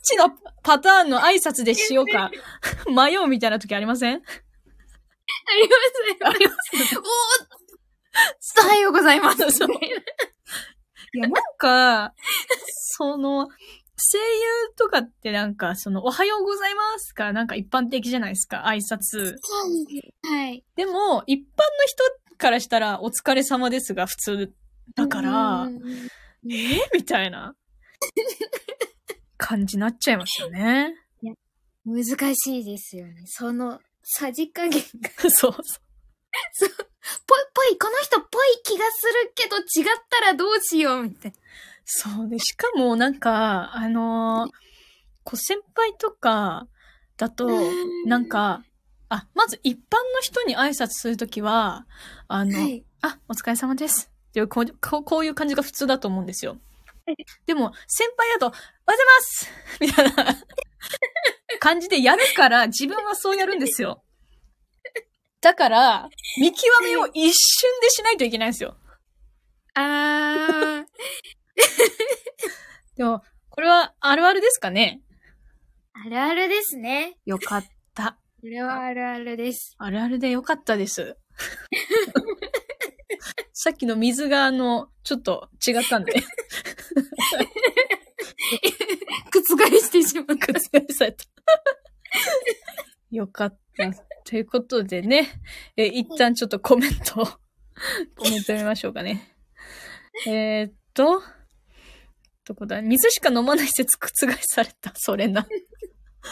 [SPEAKER 1] ちのパターンの挨拶でしようか [laughs] 迷うみたいな時ありません？
[SPEAKER 2] あります、あります。おーおはようございます。
[SPEAKER 1] いや、なんか、その、声優とかってなんか、その、おはようございますがなんか一般的じゃないですか、挨拶。
[SPEAKER 2] はい。
[SPEAKER 1] でも、一般の人からしたら、お疲れ様ですが普通だからえー、みたいな感じになっちゃいますよね。
[SPEAKER 2] 難しいですよね。その、さじ加減が。[laughs]
[SPEAKER 1] そうそう。
[SPEAKER 2] ぽい、ぽい、この人ぽい気がするけど違ったらどうしよう、みたいな。
[SPEAKER 1] そうで、しかもなんか、あのーこう先輩とかだと、なんか、あ、まず一般の人に挨拶するときは、あの、
[SPEAKER 2] はい。
[SPEAKER 1] あ、お疲れ様です。っていうこうこう、こういう感じが普通だと思うんですよ
[SPEAKER 2] はい。
[SPEAKER 1] でも、先輩だと、おはようございます [laughs] みたいな感じでやるから、自分はそうやるんですよ。だから、見極めを一瞬でしないといけないんですよ。
[SPEAKER 2] あー。
[SPEAKER 1] でも、これはあるあるですかね？
[SPEAKER 2] あるあるですね。
[SPEAKER 1] よかった。
[SPEAKER 2] これはあるあるです。
[SPEAKER 1] あるあるでよかったです。[laughs] さっきの水があの、ちょっと違ったんで。[laughs]
[SPEAKER 2] 覆してしまう。
[SPEAKER 1] 覆された。よかった。ということでね、え一旦ちょっとコメントを、コメント見ましょうかね。えーっと、どこだ？水しか飲まない説覆された。それな。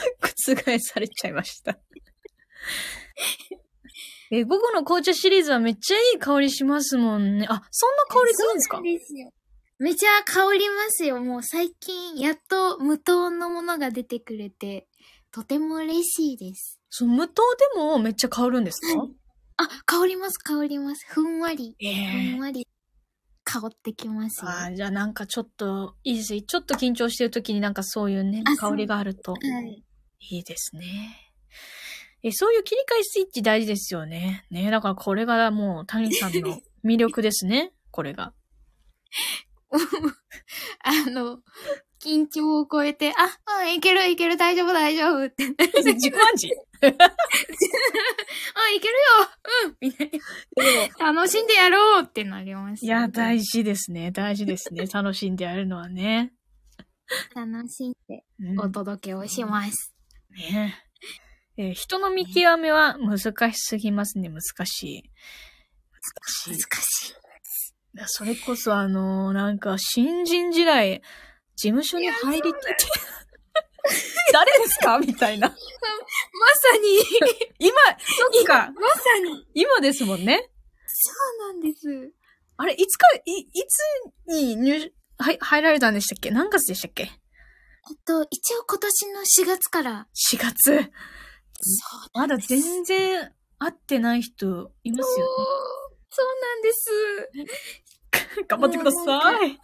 [SPEAKER 1] [laughs] 覆されちゃいました。[laughs] えー午後の紅茶シリーズはめっちゃいい香りしますもんね。あ、そんな香りするんですか？
[SPEAKER 2] そうなんですよ。めちゃ香りますよ。もう最近、やっと無糖のものが出てくれて、とても嬉しいです。
[SPEAKER 1] そう、無糖でもめっちゃ香るんですか、
[SPEAKER 2] は [laughs] いあ、香ります、香ります。ふんわり、
[SPEAKER 1] え
[SPEAKER 2] ふんわり、香ってきますよ。
[SPEAKER 1] あーじゃあなんかちょっと、いいですちょっと緊張してる時になんかそういうね
[SPEAKER 2] あ、
[SPEAKER 1] 香りがあると
[SPEAKER 2] はい。
[SPEAKER 1] いいですね。え、そういう切り替えスイッチ大事ですよね。ね、だからこれがもう谷さんの [laughs] 魅力ですね。これが。[laughs]
[SPEAKER 2] あの、緊張を超えて、あ、うん、いけるいける、大丈夫大丈夫って。
[SPEAKER 1] 自己暗示 [laughs]
[SPEAKER 2] あ、いけるようんみたいな。楽しんでやろうってなります。
[SPEAKER 1] いや、大事ですね。大事ですね。[laughs] 楽しんでやるのはね。
[SPEAKER 2] 楽しんで
[SPEAKER 1] うん
[SPEAKER 2] お届けをします。
[SPEAKER 1] ねえー人の見極めは難しすぎますね。難しい。難しい
[SPEAKER 2] 難。しい。
[SPEAKER 1] それこそあのーなんか、新人時代、事務所に入りたて、[laughs] 誰ですか？[laughs] みたいな。
[SPEAKER 2] まさに、[laughs]
[SPEAKER 1] 今、そっか、
[SPEAKER 2] まさに、
[SPEAKER 1] 今ですもんね。
[SPEAKER 2] そうなんです。
[SPEAKER 1] あれ、いつか、い、いつに入、はい、入られたんでしたっけ？何月でしたっけ？
[SPEAKER 2] えっと、一応今年の4月から。
[SPEAKER 1] ?4 月。
[SPEAKER 2] そう
[SPEAKER 1] まだ全然会ってない人いますよ
[SPEAKER 2] そうなんです。
[SPEAKER 1] ね。頑張ってください。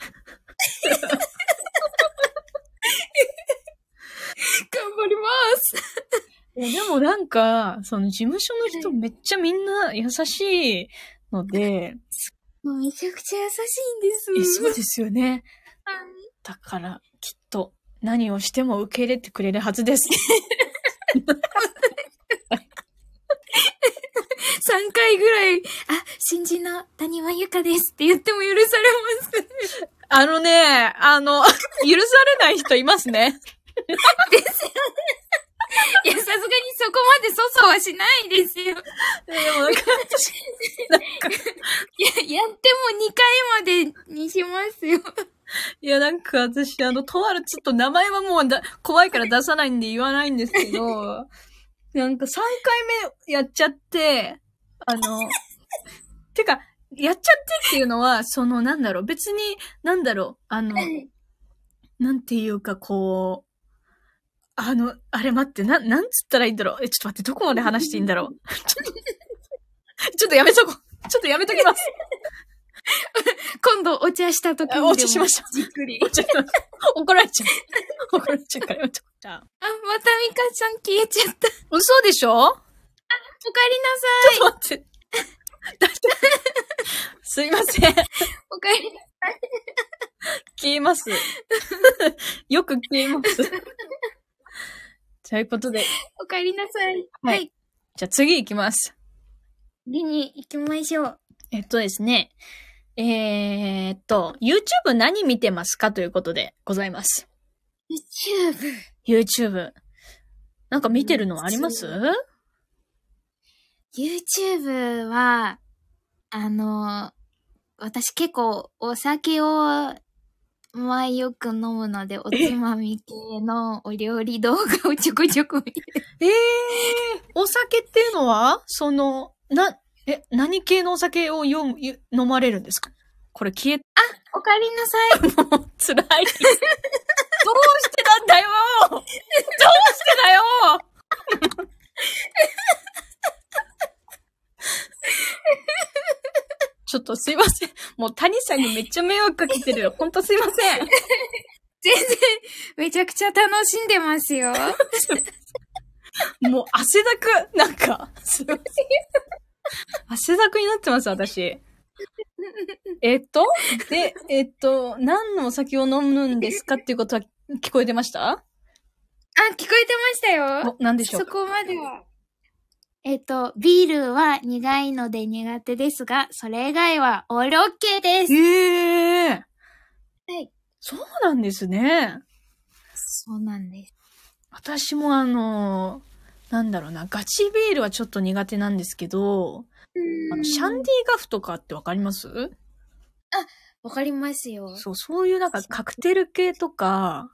[SPEAKER 1] [laughs]
[SPEAKER 2] 頑張ります。
[SPEAKER 1] えでもなんか、その事務所の人めっちゃみんな優しいので、
[SPEAKER 2] もうめちゃくちゃ優しいん
[SPEAKER 1] え
[SPEAKER 2] です。
[SPEAKER 1] そうですよね。
[SPEAKER 2] はい
[SPEAKER 1] だから、きっと何をしても受け入れてくれるはずです。[laughs]
[SPEAKER 2] 3回ぐらい、あ、新人の谷間由香ですって言っても許されます。
[SPEAKER 1] あのね、あの、許されない人いますね。[laughs]
[SPEAKER 2] いや、さすがにそこまで粗相はしないですよ。いや、
[SPEAKER 1] でもなんか、私なんか、
[SPEAKER 2] やっても2回までにしますよ。
[SPEAKER 1] いやなんか私、あの、とあるちょっと名前はもうだ怖いから出さないんで言わないんですけど、なんか3回目やっちゃって、あの、てか、やっちゃってっていうのは、その、なんだろう、別に、なんだろう、あの、なんていうか、こう、あの、あれ待って、な、なんつったらいいんだろう？え、ちょっと待って、どこまで話していいんだろう？ちょっと、ちょっとやめとこう。ちょっとやめときます。
[SPEAKER 2] 今度お茶した時にで
[SPEAKER 1] あ
[SPEAKER 2] も。
[SPEAKER 1] お茶しましょ
[SPEAKER 2] じっくり。
[SPEAKER 1] ちょっと、怒られちゃう。怒られちゃうからやめとあ。
[SPEAKER 2] あ、またミカさん消えちゃった。
[SPEAKER 1] 嘘でしょ？
[SPEAKER 2] おかえりなさい。
[SPEAKER 1] ちょっと待って。すいません。
[SPEAKER 2] おかえりな [laughs]
[SPEAKER 1] 消えます。[laughs] よく消えます。ということで、
[SPEAKER 2] おかえりなさい。
[SPEAKER 1] はい
[SPEAKER 2] はい。
[SPEAKER 1] じゃあ次行きます。
[SPEAKER 2] 次に行きましょう。
[SPEAKER 1] えっとですね。えー、っと、YouTube 何見てますかということでございます。
[SPEAKER 2] YouTube。
[SPEAKER 1] YouTube。なんか見てるのあります
[SPEAKER 2] ？YouTube は、あの、私結構お酒を、まあよく飲むので、おつまみ系のお料理動画をちょこちょこ見て。
[SPEAKER 1] ええー、お酒っていうのはその、な、え、何系のお酒を読む、ゆ飲まれるんですか？これ消え、
[SPEAKER 2] おかえりなさい。[laughs]
[SPEAKER 1] もう、辛い。どうしてなんだよどうしてだよちょっとすいません。もう谷さんにめっちゃ迷惑かけてるよ。ほんとすいません。
[SPEAKER 2] 全然、めちゃくちゃ楽しんでますよ。[laughs]
[SPEAKER 1] もう汗だく、なんか、すいません。汗だくになってます、私。えっと、で、えっと、何のお酒を飲むんですかっていうことは聞こえてました？
[SPEAKER 2] あ、聞こえてましたよ。
[SPEAKER 1] お、何でしょうか？
[SPEAKER 2] そこまでは。えっと、ビールは苦いので苦手ですが、それ以外はオールオッケーです。
[SPEAKER 1] ええー。
[SPEAKER 2] はい。
[SPEAKER 1] そうなんですね。
[SPEAKER 2] そうなんです。
[SPEAKER 1] 私もあの、なんだろうな、ガチビールはちょっと苦手なんですけど、あのシャンディガフとかってわかります？
[SPEAKER 2] わかりますよ。
[SPEAKER 1] そう、そういうなんかカクテル系とか、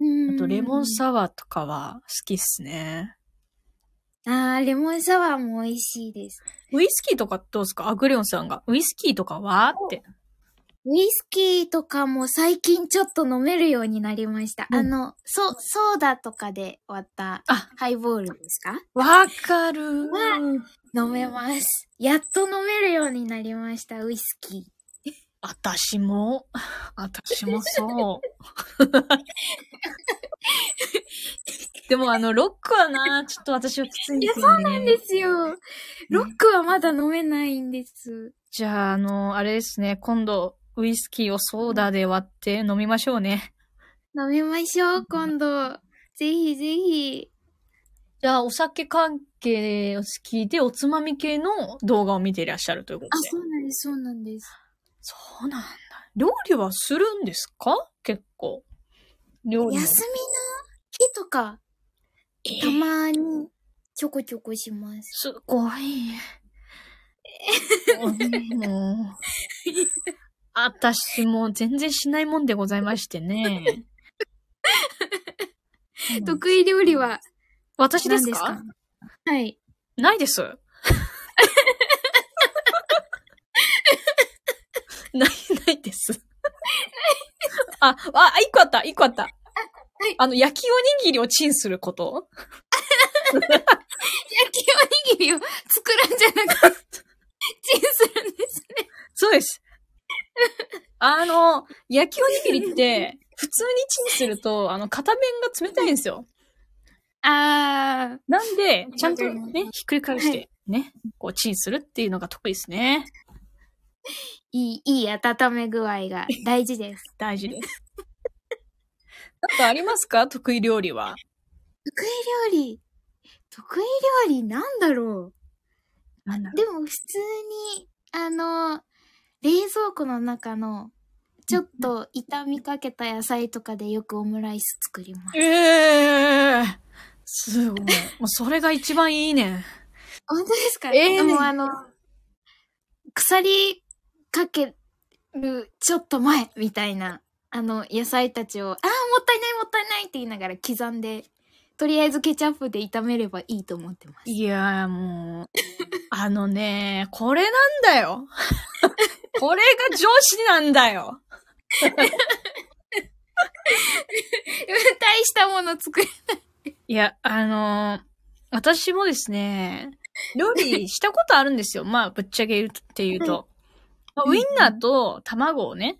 [SPEAKER 1] あとレモンサワーとかは好きっすね。
[SPEAKER 2] あー、レモンサワーも美味しいです。
[SPEAKER 1] ウイスキーとかどうですか？アグレオンさんが。ウイスキーとかは？って。
[SPEAKER 2] ウイスキーとかも最近ちょっと飲めるようになりました。
[SPEAKER 1] うん
[SPEAKER 2] あの、そ、ソーダとかで割った
[SPEAKER 1] あ
[SPEAKER 2] ハイボールですか？
[SPEAKER 1] わかる
[SPEAKER 2] わ飲めます。やっと飲めるようになりました、ウイスキー。
[SPEAKER 1] 私も、私もそう。[laughs] でもあの、ロックはな、ちょっと私はきついんですよね。
[SPEAKER 2] いやそうなんですよ。ロックはまだ飲めないんです。
[SPEAKER 1] じゃあ、あの、あれですね、今度、ウイスキーをソーダで割って飲みましょうね。
[SPEAKER 2] 飲みましょう、今度。ぜひぜひ。
[SPEAKER 1] じゃあ、お酒関係を好きで、おつまみ系の動画を見ていらっしゃるということ
[SPEAKER 2] あ、
[SPEAKER 1] で。
[SPEAKER 2] そうなんです、そうなんです。
[SPEAKER 1] そうなんだ。料理はするんですか？結構。料理は。
[SPEAKER 2] 休みの日とか、
[SPEAKER 1] え？
[SPEAKER 2] たまにちょこちょこします。
[SPEAKER 1] すごい。[laughs] もう、私もう全然しないもんでございましてね。[laughs] うん
[SPEAKER 2] 得意料理は
[SPEAKER 1] 私ですか？
[SPEAKER 2] 何ですか？はい。
[SPEAKER 1] ないです。ない、です。あ、あ、一個あった、一個あった。
[SPEAKER 2] はい
[SPEAKER 1] あの、焼きおにぎりをチンすること？
[SPEAKER 2] 焼きおにぎりを作るんじゃなくて、チンするんですね。
[SPEAKER 1] そうです。あの、焼きおにぎりって、普通にチンすると、あの、片面が冷たいんですよ。
[SPEAKER 2] あー、
[SPEAKER 1] なんで、ちゃんとね、ひっくり返して、ね、こう、チンするっていうのが得意ですね。
[SPEAKER 2] いい、いい温め具合が大事です。[laughs]
[SPEAKER 1] 大事です。[laughs] なんかありますか？得意料理は？
[SPEAKER 2] 得意料理？得意料理なんだろ
[SPEAKER 1] なんだ
[SPEAKER 2] う。でも普通に、あの、冷蔵庫の中の、ちょっと炒みかけた野菜とかでよくオムライス作ります。
[SPEAKER 1] ええー、すごい。もうそれが一番いいねん。[laughs]
[SPEAKER 2] 本当ですか？
[SPEAKER 1] ええね
[SPEAKER 2] もうあの、腐りかけるちょっと前みたいな、あの、野菜たちを、ああ、もったいないもったいないって言いながら刻んで、とりあえずケチャップで炒めればいいと思ってます。
[SPEAKER 1] いやーもう、あのね、これなんだよ。[laughs] これが常識なんだよ。
[SPEAKER 2] 大したもの作る。
[SPEAKER 1] いや、あのー私もですね、料理したことあるんですよ。まあ、ぶっちゃけ言うって言うと。まあウインナーと卵をね、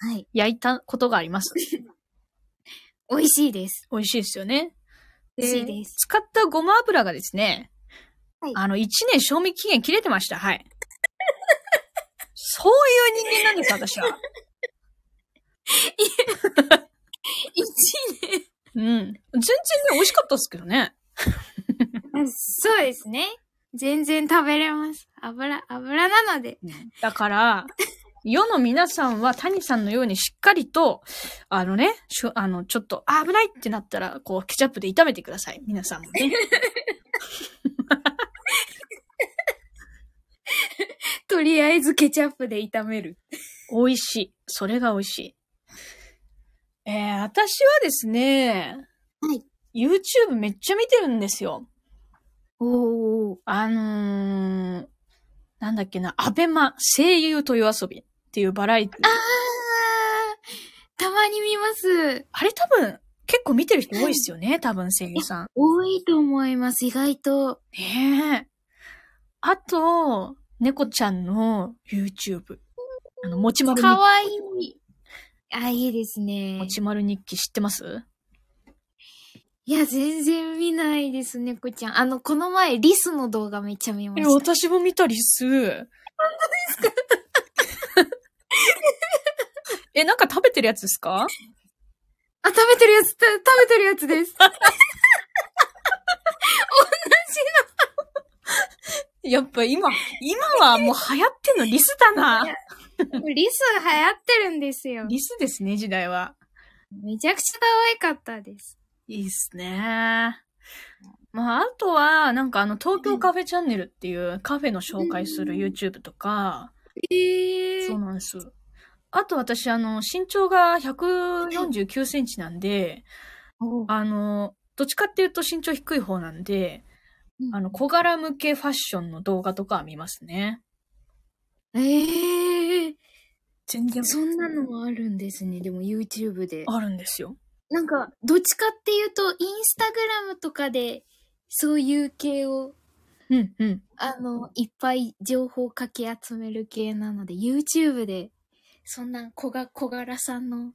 [SPEAKER 2] はい。
[SPEAKER 1] 焼いたことがあります。[laughs]
[SPEAKER 2] 美味しいです。
[SPEAKER 1] 美味しいですよね。
[SPEAKER 2] 美味しいです。
[SPEAKER 1] 使ったごま油がですね、
[SPEAKER 2] はい
[SPEAKER 1] あの、1年賞味期限切れてました。はい。[laughs] そういう人間なんです、私は。
[SPEAKER 2] 一年。
[SPEAKER 1] うん。全然ね、美味しかったですけどね。[laughs]
[SPEAKER 2] そうですね。全然食べれます。油、油なので。
[SPEAKER 1] だから、[laughs] 世の皆さんは谷さんのようにしっかりと、あのね、しょあの、ちょっと、あ危ないってなったら、こう、ケチャップで炒めてください。皆さんもね。[laughs]
[SPEAKER 2] とりあえずケチャップで炒める。
[SPEAKER 1] 美味しい。それが美味しい。えー、私はですね、
[SPEAKER 2] はい。
[SPEAKER 1] YouTube めっちゃ見てるんですよ。
[SPEAKER 2] おー。
[SPEAKER 1] あのー、なんだっけな、アベマ声優と夜遊びっていうバラエティ。
[SPEAKER 2] あー、たまに見ます。
[SPEAKER 1] あれ多分、結構見てる人多いですよね、多分声優さん。
[SPEAKER 2] 多いと思います、意外と。
[SPEAKER 1] ねえ。あと、猫ちゃんの YouTube。あの、もちまる日
[SPEAKER 2] かわいい。あ、いいですね
[SPEAKER 1] も。ちまる日記知ってます？
[SPEAKER 2] いや、全然見ないです、猫ちゃん。あの、この前、リスの動画めっちゃ見ま
[SPEAKER 1] え、
[SPEAKER 2] した。
[SPEAKER 1] 私も見たりす。本当ですか？え、なんか食べてるやつですか？
[SPEAKER 2] あ、食べてるやつ、た食べてるやつです。[laughs]
[SPEAKER 1] やっぱ今、今はもう流行ってんのリスだな。
[SPEAKER 2] リス流行ってるんですよ。
[SPEAKER 1] リスですね、時代は。
[SPEAKER 2] めちゃくちゃ可愛かったです。
[SPEAKER 1] いいっすね。まあ、あとは、なんかあの、東京カフェチャンネルっていうカフェの紹介する YouTube とか、
[SPEAKER 2] え
[SPEAKER 1] そうなんです。あと私、あの、身長が149センチなんで、あの、どっちかっていうと身長低い方なんで、あの、小柄向けファッションの動画とかは見ますね。
[SPEAKER 2] ええ
[SPEAKER 1] 全然
[SPEAKER 2] そんなのもあるんですね。でも YouTube で。
[SPEAKER 1] あるんですよ。
[SPEAKER 2] なんか、どっちかっていうと、インスタグラムとかで、そういう系を、
[SPEAKER 1] うん、うん。
[SPEAKER 2] あの、いっぱい情報かき集める系なので、YouTube で、そんな小が、小柄さんの、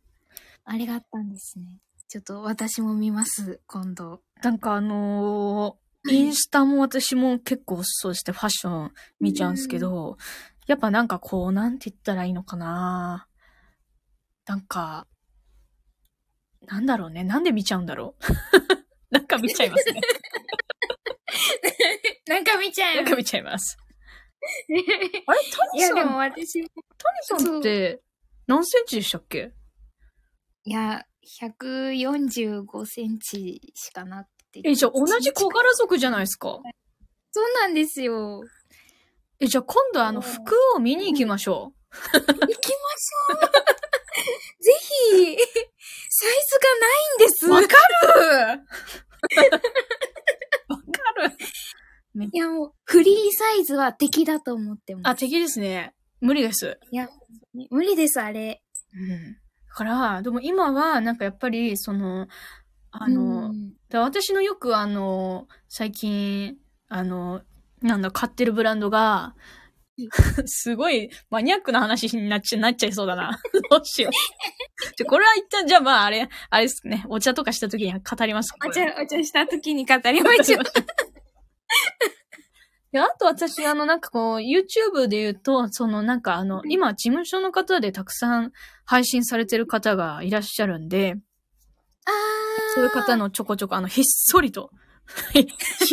[SPEAKER 2] あれがあったんですね。ちょっと私も見ます、今度。
[SPEAKER 1] なんかあのーインスタも私も結構そうしてファッション見ちゃうんですけど、やっぱなんかこう、なんて言ったらいいのかななんか、なんだろうね。なんで見ちゃうんだろう？[laughs] なんか見ちゃいますね。
[SPEAKER 2] なんか見ちゃ
[SPEAKER 1] なんか見ちゃいます。[laughs] あれ、
[SPEAKER 2] いや、
[SPEAKER 1] 谷さん、
[SPEAKER 2] でも
[SPEAKER 1] 谷
[SPEAKER 2] 私も、
[SPEAKER 1] さんって何センチでしたっけ？
[SPEAKER 2] いや、145センチしかなくて。
[SPEAKER 1] え、じゃあ同じ小柄族じゃないですか？
[SPEAKER 2] そうなんですよ。
[SPEAKER 1] え、じゃあ今度あの服を見に行きましょ
[SPEAKER 2] 行きましょう。ぜひ、サイズがないんです。
[SPEAKER 1] う。わかるわかる。[laughs]
[SPEAKER 2] いやもう、フリーサイズは敵だと思ってます。
[SPEAKER 1] あ、敵ですね。無理です。
[SPEAKER 2] いや、無理です、あれ。
[SPEAKER 1] うん。から、でも今は、なんかやっぱり、その、あの、
[SPEAKER 2] うん
[SPEAKER 1] で私のよくあの、最近、あの、なんだ、買ってるブランドが、[laughs] すごいマニアックな話になっちゃなっちゃいそうだな。[laughs] どうしよう。じゃ、これは一旦、じゃあまああれ、あれですね。お茶とかした時には語ります。
[SPEAKER 2] お茶、お茶した時に語りましょう。[laughs]
[SPEAKER 1] で、あと私、あの、なんかこう、YouTube で言うと、その、なんかあの、今、事務所の方でたくさん配信されてる方がいらっしゃるんで、
[SPEAKER 2] あ
[SPEAKER 1] そういう方のちょこちょこ、あの、ひっそりと、ひっ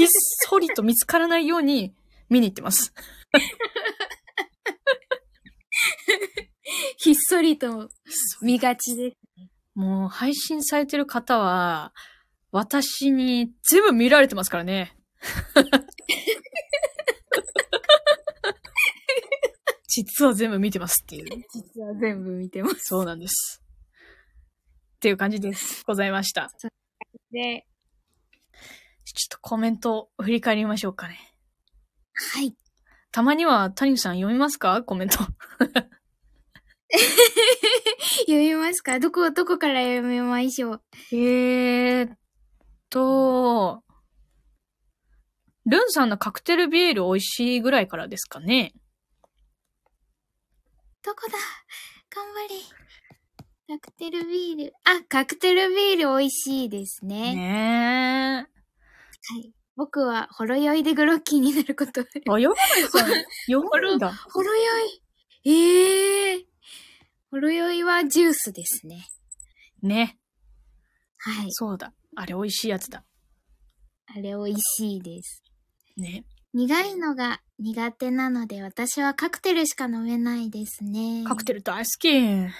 [SPEAKER 1] そりと見つからないように見に行ってます。[laughs]
[SPEAKER 2] ひっそりと見がちです。
[SPEAKER 1] もう、配信されてる方は、私に全部見られてますからね。[laughs] 実は全部見てますっていう。
[SPEAKER 2] 実は全部見てます。
[SPEAKER 1] そうなんです。っていう感じです。ございました。
[SPEAKER 2] で、
[SPEAKER 1] ちょっとコメントを振り返りましょうかね。
[SPEAKER 2] はい。
[SPEAKER 1] たまには谷さん読みますか？コメント。
[SPEAKER 2] 読みますか？どこ、どこから読みましょう？
[SPEAKER 1] えーっと、ルンさんのカクテルビール美味しいぐらいからですかね？
[SPEAKER 2] どこだ？頑張れ。カクテルビール。あ、カクテルビール美味しいですね。
[SPEAKER 1] ね
[SPEAKER 2] はい。僕は、ほろ酔いでグロッキーになること。
[SPEAKER 1] え。あ、よかったですね。よかった。
[SPEAKER 2] ほろ酔いええー。ほろ酔いはジュースですね。
[SPEAKER 1] ね。
[SPEAKER 2] はい。
[SPEAKER 1] そうだ。あれ美味しいやつだ。
[SPEAKER 2] あれ美味しいです。
[SPEAKER 1] ね。
[SPEAKER 2] 苦いのが苦手なので、私はカクテルしか飲めないですね。
[SPEAKER 1] カクテル大好き。
[SPEAKER 2] カ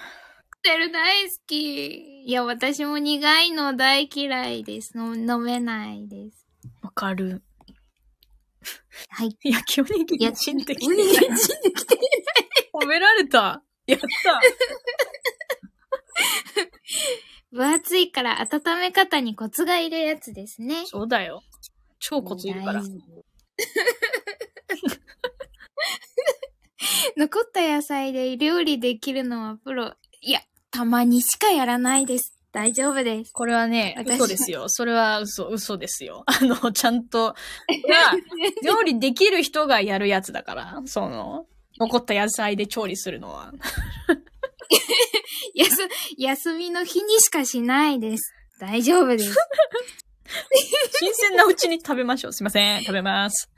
[SPEAKER 2] クテル大好き。いや、私も苦いの大嫌いです。の飲めないです。
[SPEAKER 1] わかる。
[SPEAKER 2] はい。
[SPEAKER 1] 焼きおにぎりチンってき
[SPEAKER 2] おにぎり
[SPEAKER 1] て
[SPEAKER 2] チンできて [laughs]
[SPEAKER 1] 褒められた。やった。
[SPEAKER 2] 分厚いから温め方にコツがいるやつですね。
[SPEAKER 1] そうだよ。超コツいるから [laughs]
[SPEAKER 2] 残った野菜で料理できるのはプロ。いや、たまにしかやらないです。大丈夫です。
[SPEAKER 1] これはね、
[SPEAKER 2] 私
[SPEAKER 1] 嘘ですよ。それは嘘、嘘ですよ。[laughs] あの、ちゃんと、が、[laughs] 料理できる人がやるやつだから、その、残った野菜で調理するのは。[laughs]
[SPEAKER 2] やす、休みの日にしかしないです。大丈夫です。
[SPEAKER 1] 新鮮なうちに食べましょう。すいません。食べます。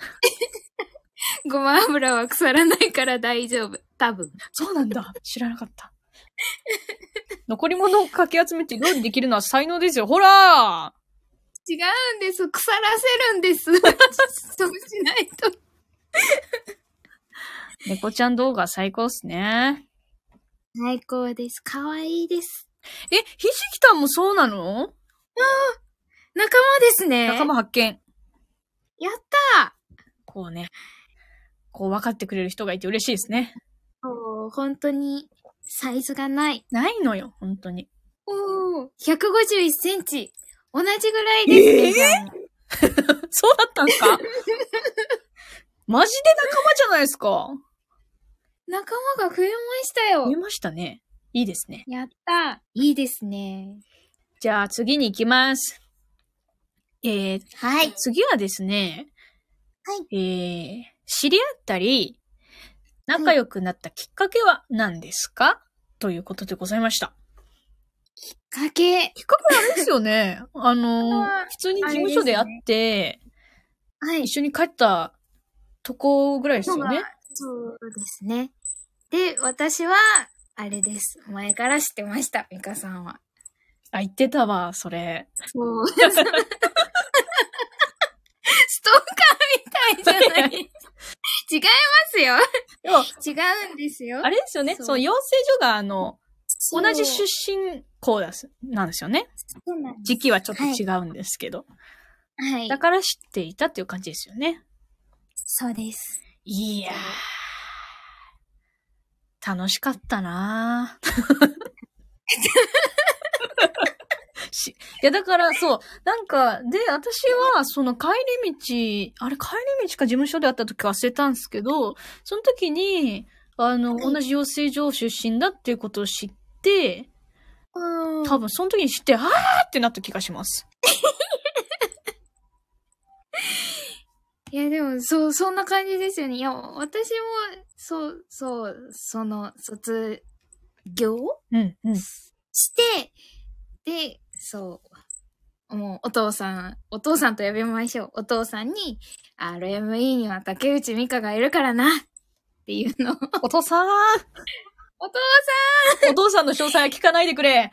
[SPEAKER 2] ごま油は腐らないから大丈夫。多分。
[SPEAKER 1] そうなんだ。知らなかった。[laughs] 残り物をかき集めて料理できるのは才能ですよ。ほら
[SPEAKER 2] 違うんです。腐らせるんです。[laughs] そうしないと。[laughs]
[SPEAKER 1] 猫ちゃん動画最高っすね。
[SPEAKER 2] 最高です。可愛いです。
[SPEAKER 1] え、ひじきたんもそうなの？
[SPEAKER 2] 仲間ですね。
[SPEAKER 1] 仲間発見。
[SPEAKER 2] やった
[SPEAKER 1] こうね。こう分かってくれる人がいて嬉しいですね。
[SPEAKER 2] ーおー本当に、サイズがない。
[SPEAKER 1] ないのよ、本当に。
[SPEAKER 2] おー151センチ。同じぐらいですね。[laughs]
[SPEAKER 1] そうだったんすか？[laughs] マジで仲間じゃないですか？
[SPEAKER 2] 仲間が増えましたよ
[SPEAKER 1] 見。ましたね。いいですね。
[SPEAKER 2] やったいいですね。
[SPEAKER 1] じゃあ次に行きます。えー、
[SPEAKER 2] はい。
[SPEAKER 1] 次はですね。
[SPEAKER 2] はい。
[SPEAKER 1] えー、知り合ったり、仲良くなったきっかけは何ですか、ということでございました。
[SPEAKER 2] かけ。
[SPEAKER 1] きっかけはあれですよね。[laughs] あの普通に事務所で会って、
[SPEAKER 2] はい。
[SPEAKER 1] 一緒に帰ったとこぐらいですよね。
[SPEAKER 2] そうですね。で、私は、あれです。前から知ってました、ミカさんは。
[SPEAKER 1] あ、言ってたわ、それ。
[SPEAKER 2] そう。[laughs] ストーカーみたいじゃない。[laughs] 違いますよ。違うんですよ。
[SPEAKER 1] あれですよね。
[SPEAKER 2] そう
[SPEAKER 1] 養成所が、あの、同じ出身校です、なんですよね。時期はちょっと違うんですけど。
[SPEAKER 2] はい
[SPEAKER 1] だ。から知っていたっていう感じですよね。
[SPEAKER 2] そうです。
[SPEAKER 1] いやー。楽しかったなー [laughs] しいや、だから、そう。なんか、で、私は、その帰り道、あれ、帰り道か事務所で会った時忘れたんですけど、その時に、あの、
[SPEAKER 2] はい
[SPEAKER 1] 同じ養成所出身だっていうことを知って、
[SPEAKER 2] うん
[SPEAKER 1] 多分その時に知って、あーってなった気がします。[laughs]
[SPEAKER 2] いや、でも、そう、そんな感じですよね。いや、私も、そう、そう、その、卒業
[SPEAKER 1] うん、うん。
[SPEAKER 2] して、で、そう、もう、お父さん、お父さんと呼びましょう。お父さんに、RME には竹内美香がいるからな、っていうの。を、
[SPEAKER 1] お父さん？
[SPEAKER 2] お父
[SPEAKER 1] お父さんの詳細は聞かないでくれ。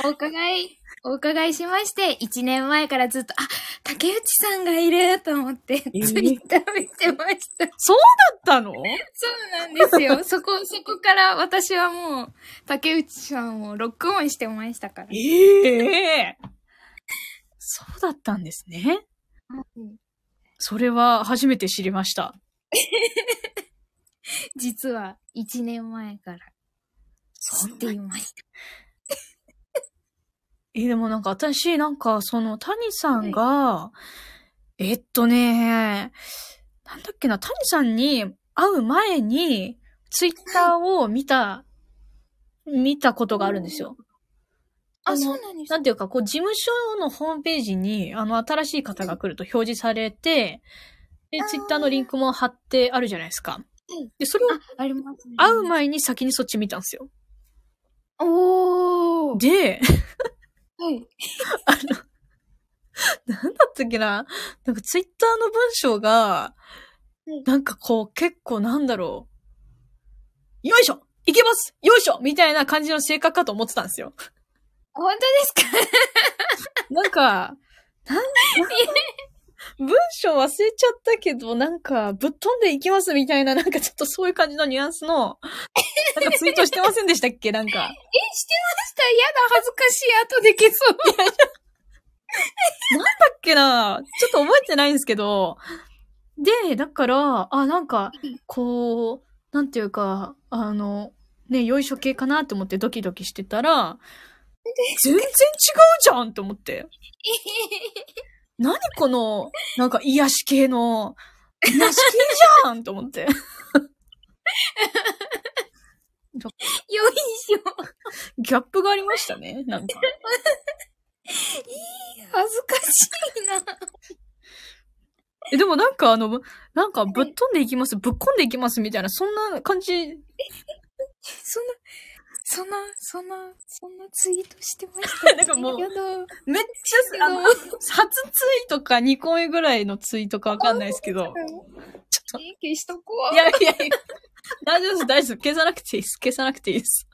[SPEAKER 2] さん、お伺い、お伺いしまして、一年前からずっと、あ、竹内さんがいると思って、ツイ
[SPEAKER 1] ー
[SPEAKER 2] ッター見てました。
[SPEAKER 1] だったの？
[SPEAKER 2] そうなんですよ。[laughs] そこ、そこから私はもう、竹内さんをロックオンしてましたから。
[SPEAKER 1] ええそうだったんですね。
[SPEAKER 2] うん
[SPEAKER 1] それは初めて知りました。[laughs]
[SPEAKER 2] 実は、一年前から知っていました。
[SPEAKER 1] え、でもなんか私、なんかその谷さんが、えっとね、なんだっけな、谷さんに会う前に、ツイッターを見た、見たことがあるんですよ。
[SPEAKER 2] あ、
[SPEAKER 1] の
[SPEAKER 2] そうなんです
[SPEAKER 1] なんていうか、こう、事務所のホームページに、あの、新しい方が来ると表示されて、でツイッターのリンクも貼ってあるじゃないですか。
[SPEAKER 2] い
[SPEAKER 1] で、それを
[SPEAKER 2] あ、ありますね。
[SPEAKER 1] 会う前に先にそっち見たんですよ。
[SPEAKER 2] おー。
[SPEAKER 1] で、
[SPEAKER 2] はい。
[SPEAKER 1] あの、[laughs] なんだったっけな？なんかツイッターの文章が
[SPEAKER 2] い、
[SPEAKER 1] なんかこう結構なんだろう。よいしょいけますよいしょみたいな感じの性格かと思ってたんですよ。
[SPEAKER 2] 本当ですか？[laughs]
[SPEAKER 1] なんか、なん文章忘れちゃったけど、なんか、ぶっ飛んでいきますみたいな、なんかちょっとそういう感じのニュアンスの、[laughs] なんかツイートしてませんでしたっけ？なんか。
[SPEAKER 2] え、してました？やだ、恥ずかしい。後で消そう。
[SPEAKER 1] だっけな？ちょっと覚えてないんですけど、で、だから、あ、なんか、こう、なんていうか、あの、ね、よいしょ系かなって思ってドキドキしてたら、全然違うじゃんって思って。[laughs] 何この、なんか癒し系の、癒し系じゃんと思って。
[SPEAKER 2] よいしょ。
[SPEAKER 1] ギャップがありましたね、なんか。
[SPEAKER 2] 恥ずかしいな。
[SPEAKER 1] え、でもなんかあの、なんかぶっ飛んでいきます、ぶっこんでいきますみたいな、そんな感じ、
[SPEAKER 2] そんな、そんな、そんな、そんなツイートしてました。[laughs]
[SPEAKER 1] なんかもう。めっちゃ、あの、初ツイートか2個目ぐらいのツイートかわかんないですけど、ちょっと、
[SPEAKER 2] え消しとこわ。
[SPEAKER 1] いやいやいや、大丈夫です、大丈夫です。消さなくていいです。消さなくていいです。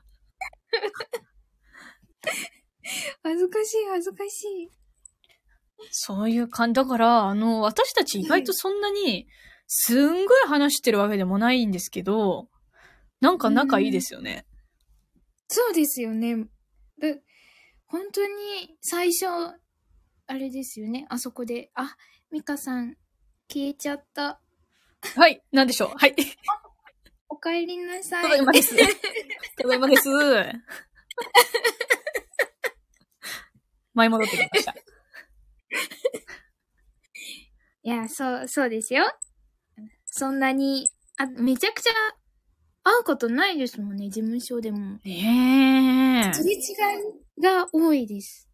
[SPEAKER 2] 恥ずかしい、恥ずかしい。
[SPEAKER 1] そういう感じ。だから、あの、私たち意外とそんなに、すんごい話してるわけでもないんですけど、なんか仲いいですよね。
[SPEAKER 2] そうですよね。で、本当に最初、あれですよね。あそこで、あ、ミカさん、消えちゃった。
[SPEAKER 1] はい、なんでしょう。はい。
[SPEAKER 2] お帰りなさい。
[SPEAKER 1] ただいまです。[laughs] ただいまです。舞い戻ってきました。
[SPEAKER 2] いや、そう、そうですよ。そんなに、あ、めちゃくちゃ会うことないですもんね、事務所でも。
[SPEAKER 1] ねえ。
[SPEAKER 2] すれ違いが多いです。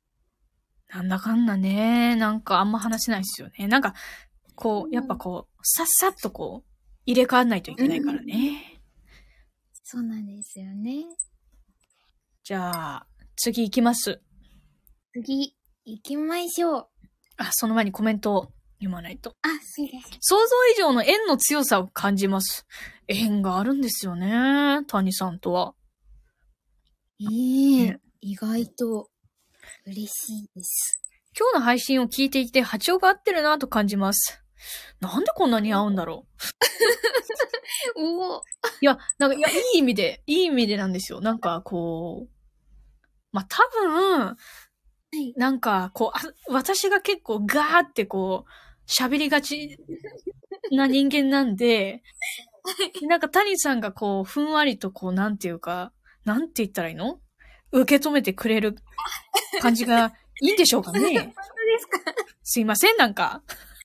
[SPEAKER 1] なんだかんだね。なんかあんま話せないですよね。なんか、こう、やっぱこう、さっさっとこう、入れ替わんないといけないからね。
[SPEAKER 2] そうなんですよね。
[SPEAKER 1] じゃあ、次行きます。
[SPEAKER 2] 次、行きましょう。
[SPEAKER 1] あ、その前にコメントを読まないと。
[SPEAKER 2] あ、そうです。
[SPEAKER 1] 想像以上の縁の強さを感じます。縁があるんですよね。谷さんとは。
[SPEAKER 2] ええ
[SPEAKER 1] ね
[SPEAKER 2] 意外と嬉しいです。
[SPEAKER 1] 今日の配信を聞いていて波長が合ってるなと感じます。なんでこんなに合うんだろう。[laughs]
[SPEAKER 2] おお
[SPEAKER 1] いや、なんか、いや、いい意味で、いい意味でなんですよ。なんか、こう、まあ、多分、
[SPEAKER 2] い
[SPEAKER 1] なんか、こう、あ私が結構ガーってこう、喋りがちな人間なんで、なんか谷さんがこう、ふんわりとこう、なんていうか、なんて言ったらいいの？受け止めてくれる感じがいいんでしょうかね？[laughs]
[SPEAKER 2] 本当ですか？
[SPEAKER 1] すいません、なんか。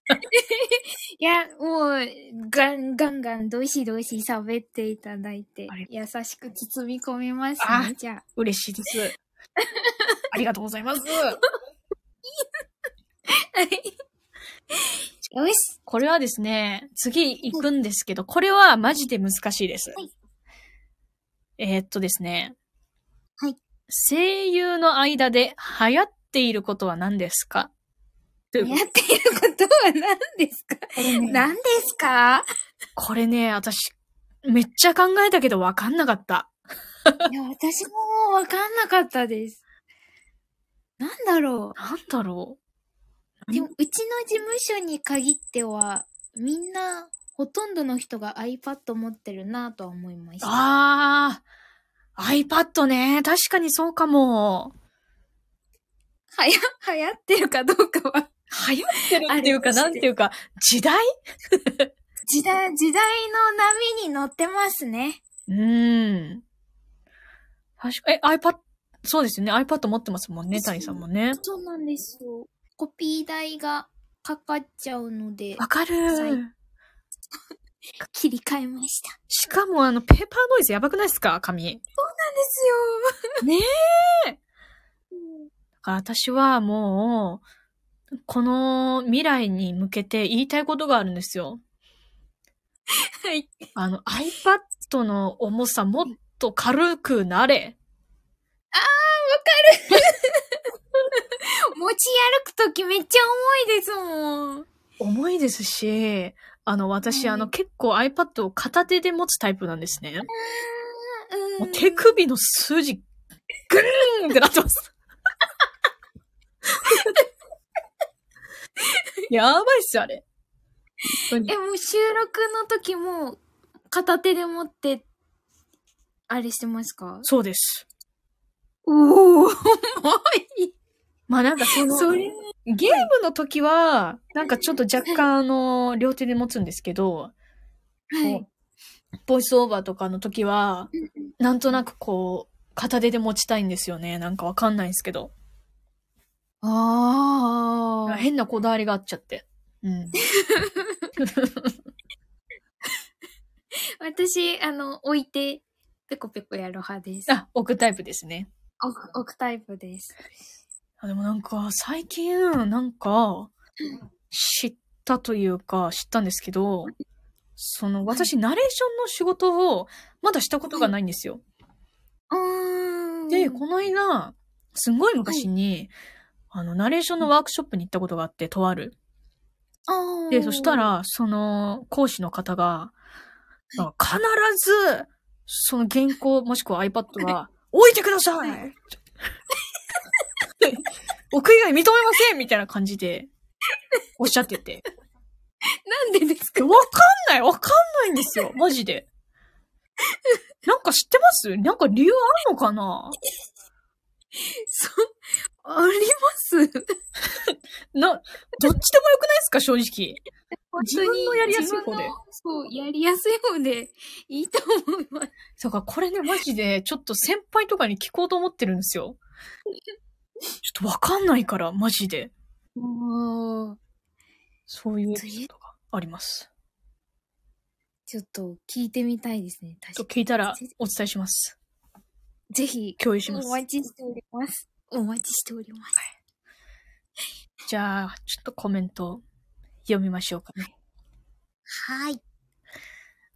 [SPEAKER 1] [laughs]
[SPEAKER 2] いや、もう、ガン、ガンガン、どしどし喋っていただいて優しく包み込みます
[SPEAKER 1] あ
[SPEAKER 2] ね、じゃあ。
[SPEAKER 1] 嬉しいです。[laughs] ありがとうございます。[laughs]
[SPEAKER 2] よし。
[SPEAKER 1] これはですね、次行くんですけど、これはマジで難しいです。
[SPEAKER 2] はい
[SPEAKER 1] えーっとですね。
[SPEAKER 2] はい。
[SPEAKER 1] 声優の間で流行っていることは何ですか？という
[SPEAKER 2] やっていることは何ですか？
[SPEAKER 1] ね
[SPEAKER 2] 何ですか？
[SPEAKER 1] これね、私、めっちゃ考えたけど分かんなかった。
[SPEAKER 2] いや、私もわかんなかったです。なんだろ
[SPEAKER 1] なんだろ
[SPEAKER 2] う。でも、うちの事務所に限っては、みんな、ほとんどの人が iPad 持ってるなとは思いまし
[SPEAKER 1] う。
[SPEAKER 2] た。
[SPEAKER 1] あー、iPad ね。確かにそうかも。
[SPEAKER 2] はや、流行ってるかどうかは、
[SPEAKER 1] 流行ってるっていうか、なんていうか、時代？
[SPEAKER 2] 時代、時代の波に乗ってますね。
[SPEAKER 1] うーん。確か、え、iPad、そうですよね。iPad 持ってますもんね、谷さんもね。
[SPEAKER 2] そうなんですよ。コピー代がかかっちゃうので、
[SPEAKER 1] わか
[SPEAKER 2] はい
[SPEAKER 1] る。[laughs]
[SPEAKER 2] 切り替えました。
[SPEAKER 1] しかも、あの、ペーパーノイズやばくないですか？紙。
[SPEAKER 2] なんですよ。
[SPEAKER 1] ね
[SPEAKER 2] え。
[SPEAKER 1] だから私はもう、この未来に向けて言いたいことがあるんですよ。[laughs]
[SPEAKER 2] はい。
[SPEAKER 1] あの、iPad の重さもっと軽くなれ。[laughs]
[SPEAKER 2] 持ち歩くときめっちゃ重いですもん。
[SPEAKER 1] 重いですし、あの、私、
[SPEAKER 2] はい
[SPEAKER 1] あの、結構 iPad を片手で持つタイプなんですね。
[SPEAKER 2] うん。
[SPEAKER 1] もう手首の筋、グーンってなってます。[laughs] やばいっすよ、あれ。
[SPEAKER 2] え、もう収録の時も、片手で持って、あれしてますか？
[SPEAKER 1] そうです。
[SPEAKER 2] おお、重い。
[SPEAKER 1] まあなんかその、
[SPEAKER 2] それ、
[SPEAKER 1] ゲームの時は、なんかちょっと若干あの、両手で持つんですけど、
[SPEAKER 2] はい。
[SPEAKER 1] ボイスオーバーとかの時は、なんとなくこう、片手で持ちたいんですよね。なんかわかんないんですけど。
[SPEAKER 2] ああ。
[SPEAKER 1] 変なこだわりがあっちゃって。うん。[laughs]
[SPEAKER 2] 私、あの、置いて、ペコペコやる派です。
[SPEAKER 1] あ、置くタイプですね。
[SPEAKER 2] 置く置くタイプです。
[SPEAKER 1] あでもなんか、最近、なんか、知ったというか、知ったんですけど、その、私、ナレーションの仕事を、まだしたことがないんですよ。
[SPEAKER 2] うーん。
[SPEAKER 1] で、この間、すんごい昔に、あの、ナレーションのワークショップに行ったことがあって、とある。で、そした、ら、その、講師の方が、必ず、その原稿もしくは iPad は、置いてください置く以外認めませんみたいな感じで、おっしゃってて。
[SPEAKER 2] なんでですか？
[SPEAKER 1] わかんないわかんないんですよマジで。なんか知ってます？なんか理由あるのかな？
[SPEAKER 2] そう、あります？[laughs]
[SPEAKER 1] な、どっちでもよくないですか？正直。
[SPEAKER 2] 本
[SPEAKER 1] 自分のやりやすい方で
[SPEAKER 2] そう、やりやすい方でいいと思います。
[SPEAKER 1] だからこれね、マジで、ちょっと先輩とかに聞こうと思ってるんですよ。ちょっとわかんないから、マジで。
[SPEAKER 2] もう、
[SPEAKER 1] そういうことがあります。
[SPEAKER 2] ちょっと聞いてみたいですね。
[SPEAKER 1] と
[SPEAKER 2] 確か
[SPEAKER 1] 聞いたらお伝えします。
[SPEAKER 2] に。ぜひ、お
[SPEAKER 1] 共有します。
[SPEAKER 2] 待ちしております。お待ちしております。
[SPEAKER 1] じゃあ、ちょっとコメント読みましょうかね。
[SPEAKER 2] はい。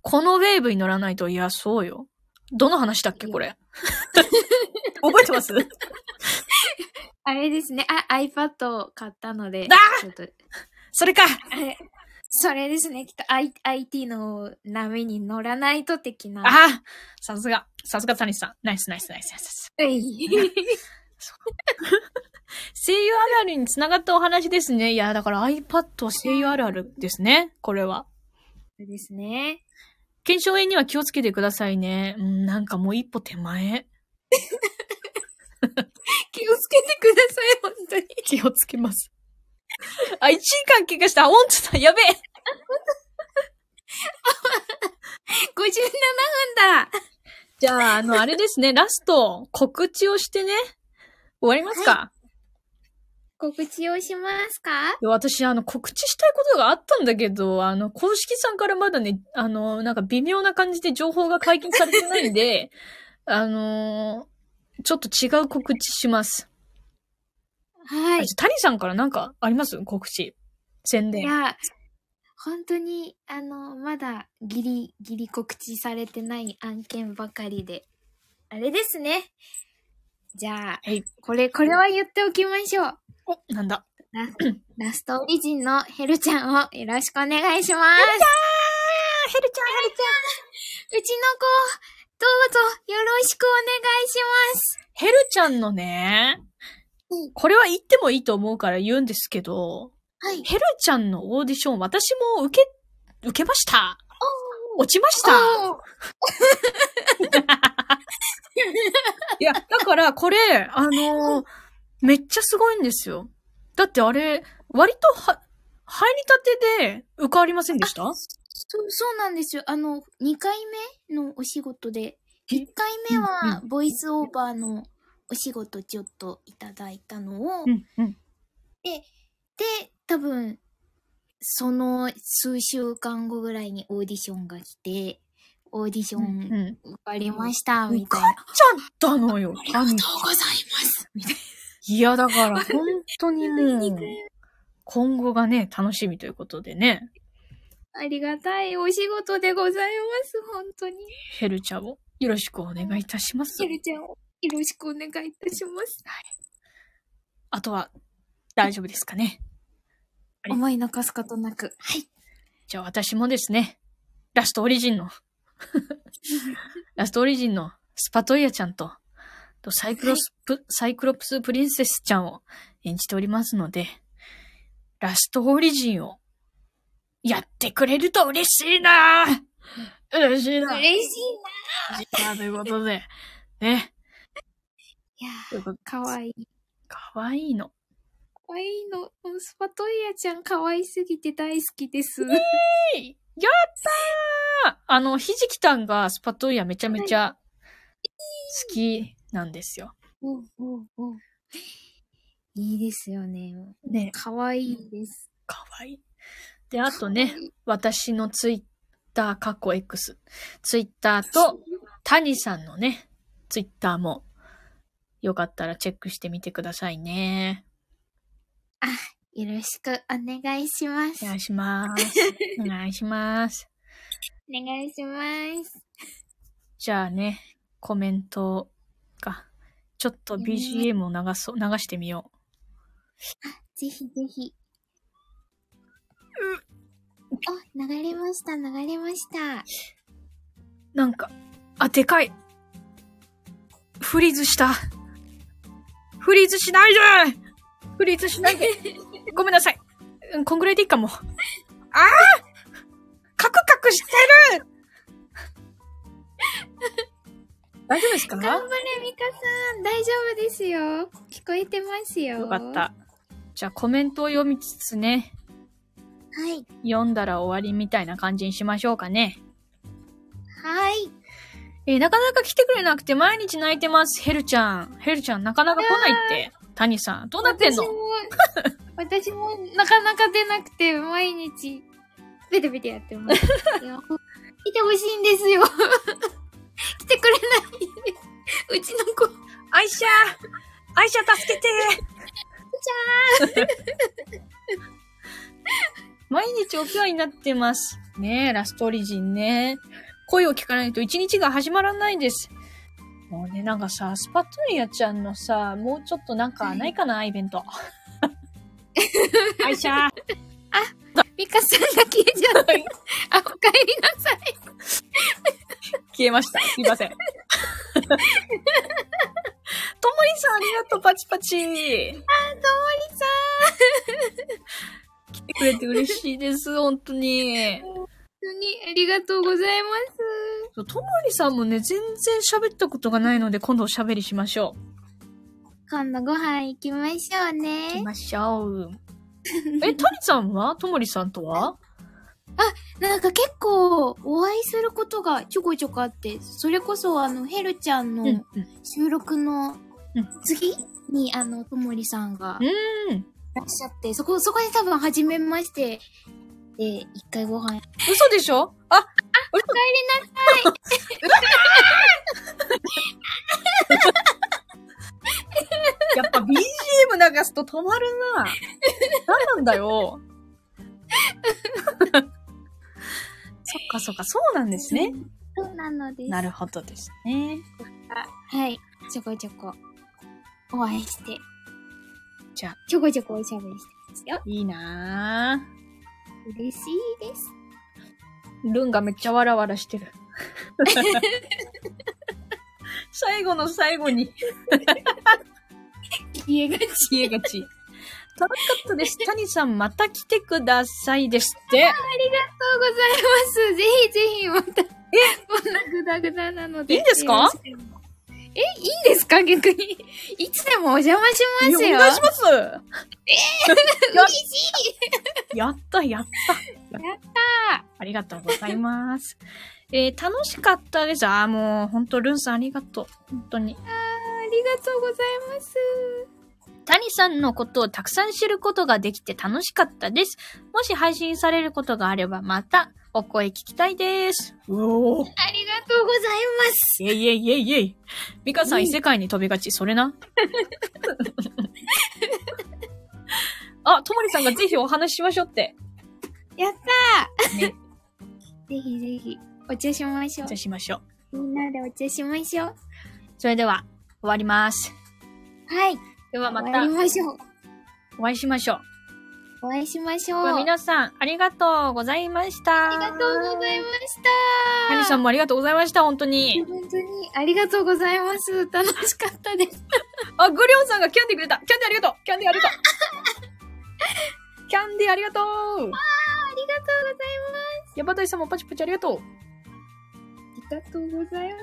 [SPEAKER 1] このウェーブに乗らないと、いや、そうよ。どの話だっけ、これ。[laughs] 覚えてます？[laughs]
[SPEAKER 2] あれですね。あ、iPad を買ったので、
[SPEAKER 1] あ
[SPEAKER 2] ちょっと、
[SPEAKER 1] それか
[SPEAKER 2] あれ、それですね。きっと I IT の波に乗らないと的な。
[SPEAKER 1] あさすが。さすが谷さん。ナイスナイスナイスナイス。[laughs] 声優あるあるにつながったお話ですね。いや、だから iPad は声優あるあるですね。これは。
[SPEAKER 2] そうですね。
[SPEAKER 1] 検証炎には気をつけてくださいね。うん、なんかもう一歩手前。[laughs]
[SPEAKER 2] 気をつけてください、本当に。
[SPEAKER 1] 気をつけます。あ、1時間経過した。あ、ほんとだ。やべえ。
[SPEAKER 2] 57分だ
[SPEAKER 1] じゃあ、あの、あれですね。ラスト、告知をしてね。終わりますか、
[SPEAKER 2] 告知をしますか？
[SPEAKER 1] 私、あの、告知したいことがあったんだけど、あの、公式さんからまだね、あの、なんか微妙な感じで情報が解禁されてないんで、[laughs] あの、ちょっと違う告知します。
[SPEAKER 2] はい。
[SPEAKER 1] 谷さんからなんかあります？告知。宣伝。
[SPEAKER 2] いや、本当に、あの、まだギリギリ告知されてない案件ばかりで。あれですね。じゃあ、
[SPEAKER 1] はい。
[SPEAKER 2] これ、これは言っておきましょう。
[SPEAKER 1] お、なんだ。
[SPEAKER 2] ララストオリジンのヘルちゃんをよろしくお願いします。
[SPEAKER 1] ヘルち
[SPEAKER 2] ヘルちゃん、うちの子、どうぞよろしくお願いします。
[SPEAKER 1] ゃんヘルちゃんのね
[SPEAKER 2] うん、
[SPEAKER 1] これは言ってもいいと思うから言うんですけど、
[SPEAKER 2] はい。
[SPEAKER 1] ヘルちゃんのオーディション、私も受け、受けました。落ちました。[laughs] いや、だから、これ、あのーめっちゃすごいんですよ。だってあれ、割とは、入りたてで受かりませんでした？
[SPEAKER 2] そう、そうなんですよ。あの、2回目のお仕事で、
[SPEAKER 1] え
[SPEAKER 2] ？1回目
[SPEAKER 1] うん
[SPEAKER 2] は、ボイスオーバーのお仕事ちょっといただいたのを、
[SPEAKER 1] うん、うん。
[SPEAKER 2] で、多分、その数週間後ぐらいにオーディションが来て、オーディショ
[SPEAKER 1] うん、
[SPEAKER 2] ン
[SPEAKER 1] うん。
[SPEAKER 2] 受かりました、
[SPEAKER 1] 受か
[SPEAKER 2] みたいな。
[SPEAKER 1] っちゃったのよ、
[SPEAKER 2] ありがとう
[SPEAKER 1] 神
[SPEAKER 2] ございます。みたい
[SPEAKER 1] いや、だから、[laughs] 本当にもう
[SPEAKER 2] な。、
[SPEAKER 1] 今後がね、楽しみということでね、
[SPEAKER 2] ありがたいお仕事でございます、本当に。
[SPEAKER 1] ヘルちゃんをよろしくお願いいたします
[SPEAKER 2] ひ。るちゃんをよろしくお願いいたします。
[SPEAKER 1] あとは、大丈夫ですかね。はい
[SPEAKER 2] 思い残すことなく。はい。
[SPEAKER 1] じゃあ私もですね、ラストオリジンの、[laughs] ラストオリジンのスパトイヤちゃんと、とサイクロスプ、サイクロプスプリンセスちゃんを演じておりますので、ラストオリジンをやってくれると嬉しいな嬉しいな
[SPEAKER 2] 嬉しい
[SPEAKER 1] なということで、ね。
[SPEAKER 2] いやかわいい。
[SPEAKER 1] かわいいの。
[SPEAKER 2] かわいいの。スパトイヤちゃんかわいすぎて大好きです。
[SPEAKER 1] やったーあの、ひじきたんがスパトイヤめちゃめちゃ好きなんですよ。
[SPEAKER 2] いいですよね。
[SPEAKER 1] ね、
[SPEAKER 2] かわいいです。
[SPEAKER 1] かわいい。で、あとね、私のツイッター、過去 X、ツイッターと、谷さんのね、ツイッターも、よかったらチェックしてみてくださいね。
[SPEAKER 2] よろしくお願いします。
[SPEAKER 1] お願いします。[laughs] お願いします。
[SPEAKER 2] お願いします。
[SPEAKER 1] じゃあね、コメントが、ちょっと BGM を流そう、流してみよ
[SPEAKER 2] ぜひぜひ。あ、流れました、流れました。
[SPEAKER 1] う。なんか、あ、でかい。フリーズした。フリーズしないでフリーズしないで [laughs] ごめんなさい。うんこんぐらいでいいかも。ああカクカクしてる大丈夫ですか？
[SPEAKER 2] 頑張れ、ミカさん。大丈夫ですよ。聞こえてますよ。
[SPEAKER 1] よかった。。じゃあコメントを読みつつね、
[SPEAKER 2] はい。
[SPEAKER 1] 読んだら終わりみたいな感じにしましょうかね。
[SPEAKER 2] はい。
[SPEAKER 1] えーなかなか来てくれなくて毎日泣いてます。ヘルちゃん。ヘルちゃんなかなか来ないって。谷さん、どうなってんの？
[SPEAKER 2] 私も、[laughs] 私もなかなか出なくて、毎日、ベテベテやってます。[laughs] 来てほしいんですよ。[laughs] 来てくれない。[laughs] うちの子。
[SPEAKER 1] アイシャアイシャ助けて [laughs] 毎日お世話になってます。ねえ、ラストオリジンね。声を聞かないと一日が始まらないです。もうね、なんかさ、スパトリアちゃんのさ、もうちょっとなんかないかな、イベント。アイシャ
[SPEAKER 2] ミカさんが消えちゃった。あ、お帰りなさい。
[SPEAKER 1] 消えました。すいません。[laughs] ともりさんありがとう、パチパチ。
[SPEAKER 2] ともりさ
[SPEAKER 1] 来てくれて嬉しいです、本当に。
[SPEAKER 2] ん。本当にありがとうございます。
[SPEAKER 1] ともりさんもね、全然喋ったことがないので、今度おしゃべりしましょ
[SPEAKER 2] 今度ご飯行きましょう
[SPEAKER 1] う。
[SPEAKER 2] ね
[SPEAKER 1] 行き。ましょう。え、たりさんは？ともりさんとは？
[SPEAKER 2] なんか結構お会いすることがちょこちょこあって、それこそあの、ヘルちゃんの。収録の
[SPEAKER 1] うん
[SPEAKER 2] 次にあの、ともりさんがい
[SPEAKER 1] うん。
[SPEAKER 2] らっしゃって、そこ、そこで多分初めまして、で、一回ご飯。
[SPEAKER 1] 嘘でしょ？あ、
[SPEAKER 2] お帰りなさい [laughs]
[SPEAKER 1] 探すと止まるな。何なんだよ。[laughs] そっかそっか、そうなんですね。
[SPEAKER 2] そうなのです。
[SPEAKER 1] なるほどですね。
[SPEAKER 2] はい。ちょこちょこ、お会いして。
[SPEAKER 1] じゃあ、
[SPEAKER 2] ちょこちょこおしゃべりしてますよ。
[SPEAKER 1] いいな
[SPEAKER 2] 嬉しいです。
[SPEAKER 1] ぁ。ルンがめっちゃわらわらしてる。[laughs] 最後の最後に。
[SPEAKER 2] 消えがち。
[SPEAKER 1] 知恵がち。楽しかったです。谷さん、また来てくださいですって。
[SPEAKER 2] ありがとうございます。ぜひぜひまた。え？こんなグダグダなので。
[SPEAKER 1] いいんですか？
[SPEAKER 2] え、いいんですか？逆に。いつでもお邪魔しますよ。
[SPEAKER 1] お願いします。えや
[SPEAKER 2] 嬉しい。
[SPEAKER 1] やった、やった。
[SPEAKER 2] やった
[SPEAKER 1] ありがとうございます。えー、楽しかったです。あーもう、ほんと、ルンさんありがとう。本当に。
[SPEAKER 2] ありがとうございます。
[SPEAKER 1] 谷さんのことをたくさん知ることができて楽しかったです。もし配信されることがあれば、また、お声聞きたいです。うおー。
[SPEAKER 2] ありがとうございます。
[SPEAKER 1] イェイイェイイェイイェイ。ミカさん異世界に飛びがち。それな？[laughs] あ、ともりさんがぜひお話ししましょうって。
[SPEAKER 2] やったー。
[SPEAKER 1] ね [laughs]
[SPEAKER 2] ぜひぜひ、お茶しましょう
[SPEAKER 1] じゃあ。しましょう。
[SPEAKER 2] みんなでお茶しましょう。
[SPEAKER 1] それでは、終わります。
[SPEAKER 2] はい。
[SPEAKER 1] ではま
[SPEAKER 2] 終わり
[SPEAKER 1] た、
[SPEAKER 2] ましょう。
[SPEAKER 1] お会いしましょう。
[SPEAKER 2] お会いしましょう。
[SPEAKER 1] 皆さん、ありがとうございました。
[SPEAKER 2] ありがとうございました。
[SPEAKER 1] 谷さんもありがとうございました、本当に。
[SPEAKER 2] 本当にありがとうございます。楽しかったです。
[SPEAKER 1] あ、グリョンさんがキャンディーくれた。キャンディーありがとう。キャンディーありがとう。キャンディーありがとう。
[SPEAKER 2] ありがとうございます。
[SPEAKER 1] ヤバタイさんもパチパチありがとう。
[SPEAKER 2] ありがとうございま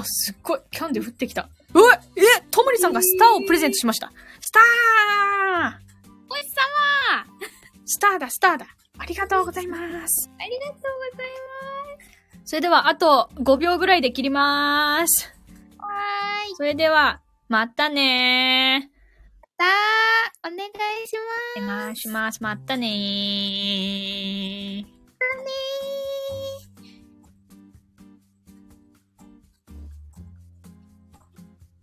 [SPEAKER 2] す。
[SPEAKER 1] あ、すっごい。キャンディー降ってきた。うわえともりさんがスターをプレゼントしました。スター
[SPEAKER 2] お日様
[SPEAKER 1] スターだ、スターだ。ありがとうございます。
[SPEAKER 2] ありがとうござい
[SPEAKER 1] それでは、あと5秒ぐらいで切りまーす。
[SPEAKER 2] ます。わーい。
[SPEAKER 1] それでは、またねー。
[SPEAKER 2] またお願いします。
[SPEAKER 1] お願いします。またねー。